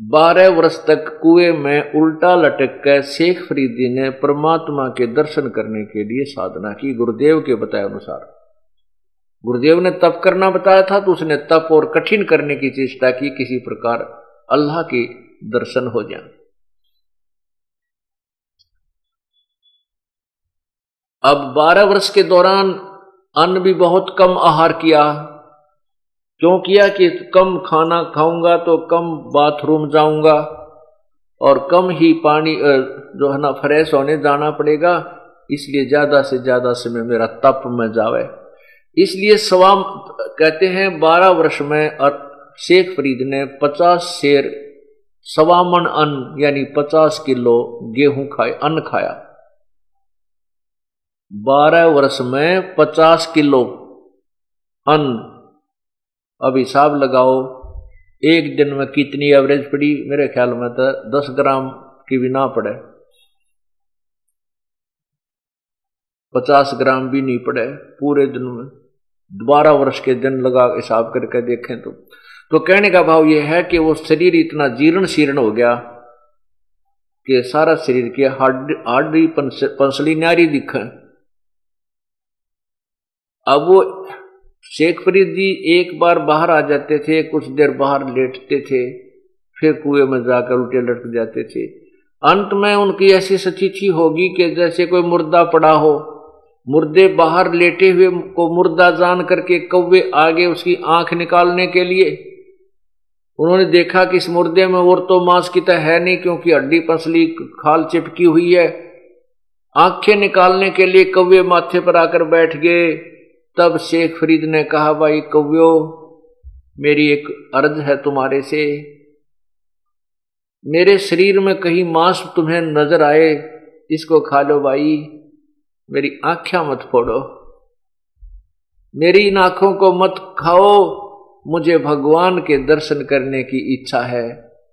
बारह वर्ष तक कुएँ में उल्टा लटक कर शेख फरीदी ने परमात्मा के दर्शन करने के लिए साधना की, गुरुदेव के बताए अनुसार। गुरुदेव ने तप करना बताया था तो उसने तप और कठिन करने की चेष्टा की, किसी प्रकार अल्लाह के दर्शन हो जाए। अब बारह वर्ष के दौरान अन्न भी बहुत कम आहार किया। क्यों किया कि कम खाना खाऊँगा तो कम बाथरूम जाऊँगा और कम ही पानी जो है ना, फ्रेश होने जाना पड़ेगा, इसलिए ज़्यादा से ज़्यादा समय मेरा तप में जावे। इसलिए सवाम कहते हैं, बारह वर्ष में और शेख फरीद ने पचास शेर सवामन अन्न, यानी पचास किलो गेहूँ खाए, अन्न खाया। बारह वर्ष में पचास किलो अन्न। अब हिसाब लगाओ, एक दिन में कितनी एवरेज पड़ी? मेरे ख्याल में तो दस ग्राम की भी ना पड़े। पचास ग्राम भी नहीं पड़े पूरे दिन में। बारह वर्ष के दिन लगा हिसाब करके देखें तो। तो कहने का भाव यह है कि वो शरीर इतना जीर्ण शीर्ण हो गया कि सारा शरीर की हार्डी पंसली नारी दिखे। अब वो शेख फरीद जी एक बार बाहर आ जाते थे, कुछ देर बाहर लेटते थे, फिर कुएँ में जाकर उल्टे लटक जाते थे। अंत में उनकी ऐसी सचिथि होगी कि जैसे कोई मुर्दा पड़ा हो। मुर्दे बाहर लेटे हुए को मुर्दा जान करके कौवे आगे उसकी आँख निकालने के लिए। उन्होंने देखा कि इस मुर्दे में और तो मांस की तरह है नहीं, क्योंकि हड्डी पसली, खाल चिपकी हुई है। आँखें निकालने के लिए कौवे माथे पर आकर बैठ गए। तब शेख फरीद ने कहा, भाई कव्यो, मेरी एक अर्ज़ है तुम्हारे से। मेरे शरीर में कहीं मांस तुम्हें नज़र आए, इसको खा लो भाई। मेरी आँखें मत फोड़ो। मेरी इन आँखों को मत खाओ। मुझे भगवान के दर्शन करने की इच्छा है।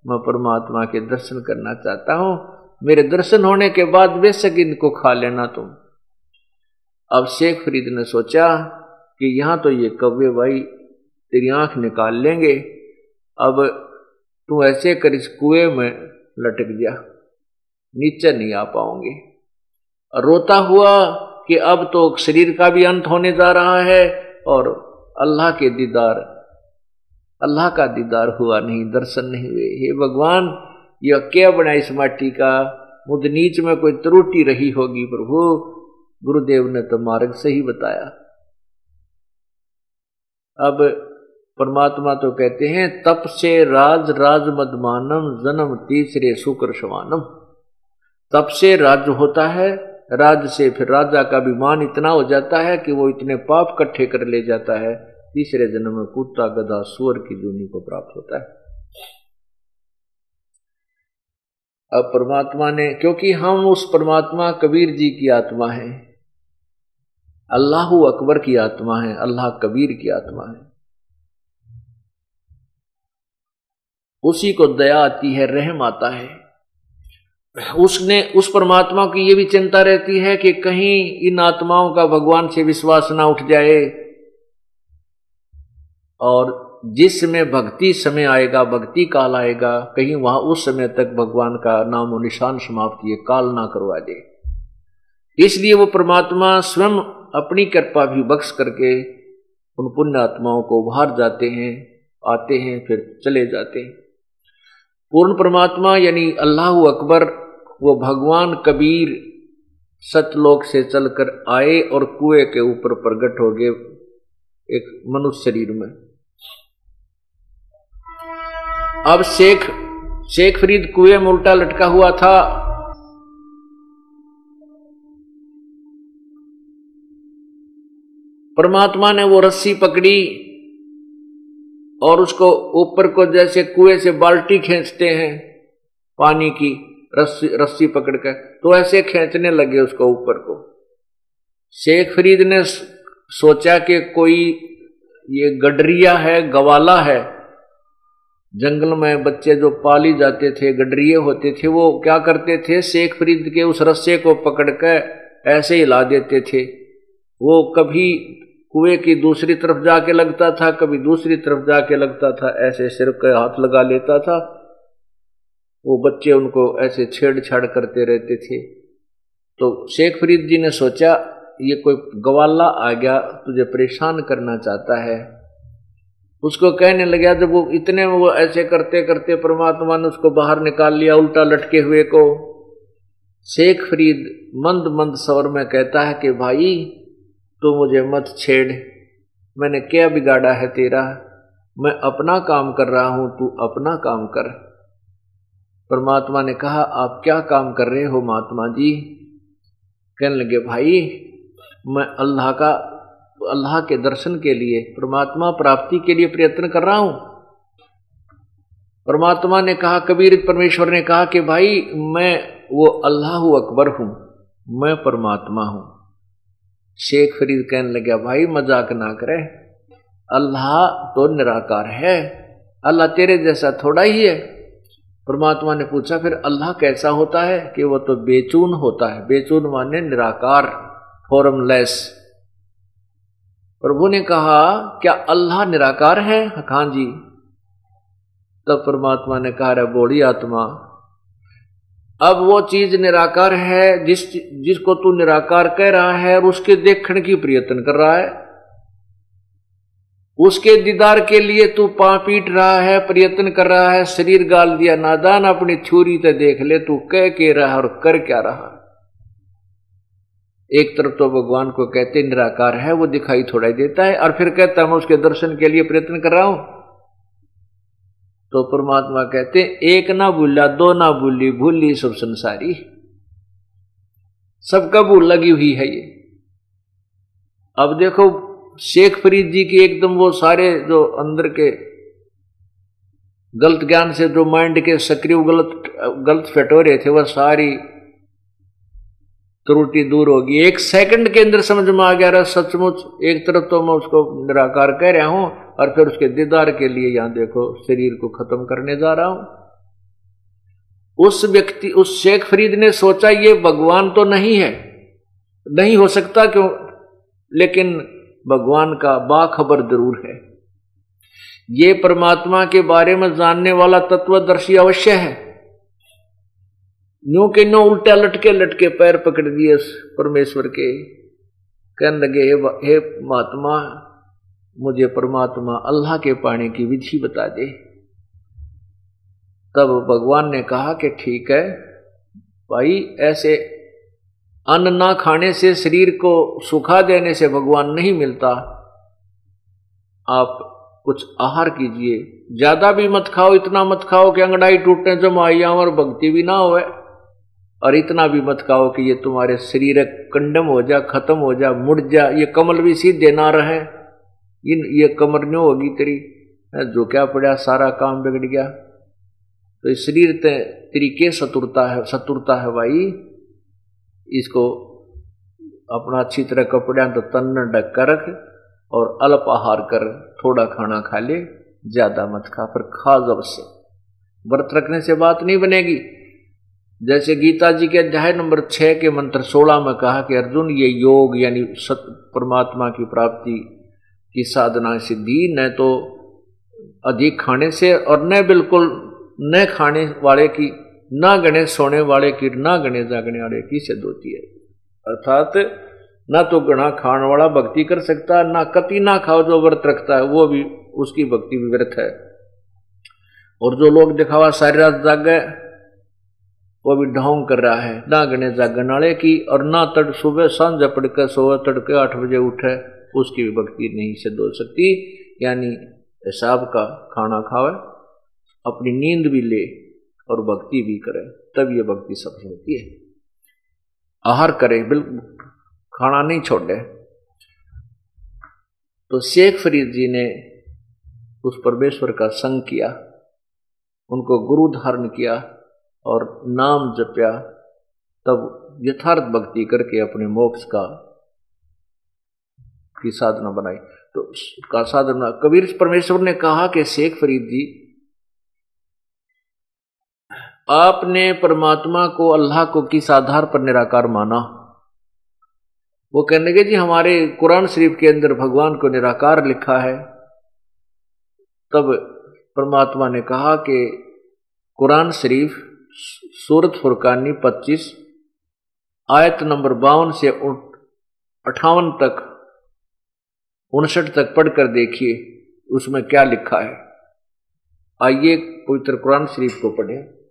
मैं परमात्मा के दर्शन करना चाहता हूँ। मेरे दर्शन होने के बाद बेशक इनको खा लेना तुम। अब शेख फरीद ने सोचा कि यहाँ तो ये कव्य भाई तेरी आँख निकाल लेंगे, अब तू ऐसे कर इस कुएँ में लटक जा, नीचे नहीं आ पाओगे रोता हुआ कि अब तो शरीर का भी अंत होने जा रहा है और अल्लाह के दीदार, अल्लाह का दीदार हुआ नहीं, दर्शन नहीं हुए। हे भगवान, यह क्या बना इस माटी का? मुद नीच में कोई त्रुटि रही होगी प्रभु। गुरुदेव ने तो मार्ग सही बताया। अब परमात्मा तो कहते हैं तप से राज राज मदमानम जन्म तीसरे शुक्र शवानम। तप से राज होता है, राज से फिर राजा का विमान इतना हो जाता है कि वो इतने पाप इकट्ठे कर ले जाता है, तीसरे जन्म में कुत्ता, गधा, सुअर की जूनी को प्राप्त होता है। अब परमात्मा ने, क्योंकि हम उस परमात्मा कबीर जी की आत्मा है अल्लाह अकबर की आत्मा है, अल्लाह कबीर की आत्मा है। उसी को दया आती है, रहम आता है। उसने, उस परमात्मा की ये भी चिंता रहती है कि कहीं इन आत्माओं का भगवान से विश्वास ना उठ जाए और जिस समय भक्ति समय आएगा, भक्ति काल आएगा, कहीं वहाँ उस समय तक भगवान का नाम और निशान समाप्त ये काल ना करवा दे। इसलिए वो परमात्मा स्वयं अपनी कृपा भी बख्श करके उन पुण्य आत्माओं को बाहर जाते हैं, आते हैं, फिर चले जाते हैं। पूर्ण परमात्मा यानी अल्लाह अकबर, वो भगवान कबीर सतलोक से चलकर आए और कुएँ के ऊपर प्रकट हो गए एक मनुष्य शरीर में। अब शेख शेख फरीद कुएँ में उल्टा लटका हुआ था। परमात्मा ने वो रस्सी पकड़ी और उसको ऊपर को जैसे कुएँ से बाल्टी खींचते हैं पानी की रस्सी रस्सी पकड़ कर तो ऐसे खींचने लगे उसको ऊपर को। शेख फरीद ने सोचा कि कोई ये गडरिया है, गवाला है, जंगल में बच्चे जो पाली जाते थे गडरिए होते थे, वो क्या करते थे? शेख फरीद के उस रस्से को पकड़कर ऐसे हिला देते थे। वो कभी कुएँ की दूसरी तरफ़ जाके लगता था, कभी दूसरी तरफ़ जाके लगता था, ऐसे सिर के हाथ लगा लेता था। वो बच्चे उनको ऐसे छेड़छाड़ करते रहते थे। तो शेख फरीद जी ने सोचा, ये कोई गवाला आ गया, तुझे परेशान करना चाहता है। उसको कहने लगा, जब वो इतने वो ऐसे करते करते परमात्मा ने उसको बाहर निकाल लिया उल्टा लटके हुए को। शेख फरीद मंद मंद स्वर में कहता है कि, भाई तू मुझे मत छेड़। मैंने क्या बिगाड़ा है तेरा? मैं अपना काम कर रहा हूँ, तू अपना काम कर। परमात्मा ने कहा, आप क्या काम कर रहे हो महात्मा जी? कहने लगे, भाई, मैं अल्लाह का, अल्लाह के दर्शन के लिए, परमात्मा प्राप्ति के लिए प्रयत्न कर रहा हूँ। परमात्मा ने कहा, कबीर परमेश्वर ने कहा कि, भाई, मैं वो अल्लाह अकबर हूँ, मैं परमात्मा हूँ। शेख फरीद कहने लगा, भाई, मज़ाक ना करे। अल्लाह तो निराकार है। अल्लाह तेरे जैसा थोड़ा ही है। परमात्मा ने पूछा, फिर अल्लाह कैसा होता है कि वो तो बेचून होता है? बेचून माने निराकार फॉर्मलेस प्रभु ने कहा, क्या अल्लाह निराकार है? हाँ जी। तब परमात्मा ने कहा रे आत्मा अब वो चीज़ निराकार है, जिस जिसको तू निराकार कह रहा है और उसके देखने की प्रयत्न कर रहा है। उसके दीदार के लिए तू पा पीट रहा है, प्रयत्न कर रहा है, शरीर गाल दिया, नादान अपनी थ्योरी तो देख ले, तू कह के रहा और कर क्या रहा। एक तरफ़ तो भगवान को कहते, निराकार है, वो दिखाई थोड़ा ही देता है, और फिर कहता, मैं उसके दर्शन के लिए प्रयत्न कर रहा हूँ। तो परमात्मा कहते, एक ना भूला, दो ना भूली भूली सब संसारी सबका भूल लगी हुई है ये? अब देखो, शेख फरीद जी की एकदम वो सारे जो अंदर के गलत ज्ञान से, जो माइंड के सक्रिय गलत गलत फटोरे थे वह सारी त्रुटि दूर होगी। एक सेकंड के अंदर समझ में आ गया रहा सचमुच, एक तरफ़ तो मैं उसको निराकार कह रहा हूँ और फिर उसके दीदार के लिए यहाँ देखो, शरीर को खत्म करने जा रहा हूँ। उस व्यक्ति, उस शेख फरीद ने सोचा, ये भगवान तो नहीं है। नहीं हो सकता क्यों? लेकिन भगवान का बाखबर ज़रूर है। ये परमात्मा के बारे में जानने वाला तत्वदर्शी अवश्य है। न्यू के न्यू उल्टा लटके लटके पैर पकड़ दिए परमेश्वर के। कहने लगे हे महात्मा मुझे परमात्मा अल्लाह के पाने की विधि बता दे। तब भगवान ने कहा कि ठीक है, भाई, ऐसे अन्न ना खाने से शरीर को सुखा देने से भगवान नहीं मिलता। आप कुछ आहार कीजिए, ज़्यादा भी मत खाओ, इतना मत खाओ कि अंगड़ाई टूटने जो माइया और भक्ति भी ना होए। और इतना भी मत खाओ कि ये तुम्हारे शरीर कंडम हो जा, खत्म हो जा, मुड़ जा, ये कमल भी सीधे ना रहे। इन, ये कमर न्यो होगी तेरी जो क्या पड़ा, सारा काम बिगड़ गया। तो इस शरीर ते, तेरी के सतुरता है सतुरता है भाई? इसको अपना अच्छी तरह कपड़े तो तन ढक कर रख और अल्प आहार कर, थोड़ा खाना खा ले, ज़्यादा मत खा, पर खा जब से। व्रत रखने से बात नहीं बनेगी। जैसे गीता जी के अध्याय नंबर छह के मंत्र सोलह में कहा कि अर्जुन, ये योग यानी सत, परमात्मा की प्राप्ति की साधना सिद्धि, न तो अधिक खाने से और न बिल्कुल न खाने वाले की, ना गणे सोने वाले की, ना गणे जागने वाले की सिद्ध होती है। अर्थात, न तो गणा खाने वाला भक्ति कर सकता है ना कति ना खाओ जो व्रत रखता है, वो भी उसकी भक्ति भी व्यर्थ है। और जो लोग दिखावा सारी रात जाग गए वो भी ढोंग कर रहा है, ना गणे जागन वाले की, और ना तड़ सुबह, साँझ पड़कर सोए तड़के आठ बजे उठे उसकी भी भक्ति नहीं सिद्ध हो सकती। यानी हिसाब का खाना खावे, अपनी नींद भी ले और भक्ति भी करे, तब ये भक्ति सफल होती है। आहार करे, बिल्कुल खाना नहीं छोड़े। तो शेख फरीद जी ने उस परमेश्वर का संग किया, उनको गुरु धारण किया और नाम जपया, तब यथार्थ भक्ति करके अपने मोक्ष का की साधना बनाई। तो का साधना कबीर परमेश्वर ने कहा कि शेख फरीद जी आपने परमात्मा को, अल्लाह को किस आधार पर निराकार माना? वो कहने के जी, हमारे कुरान शरीफ के अंदर भगवान को निराकार लिखा है। तब परमात्मा ने कहा कि, कुरान शरीफ, सूरत फुरकानी 25 आयत नंबर बावन से अठावन तक उनसठ तक पढ़कर देखिए उसमें क्या लिखा है। आइए पवित्र कुरान शरीफ को पढ़ें।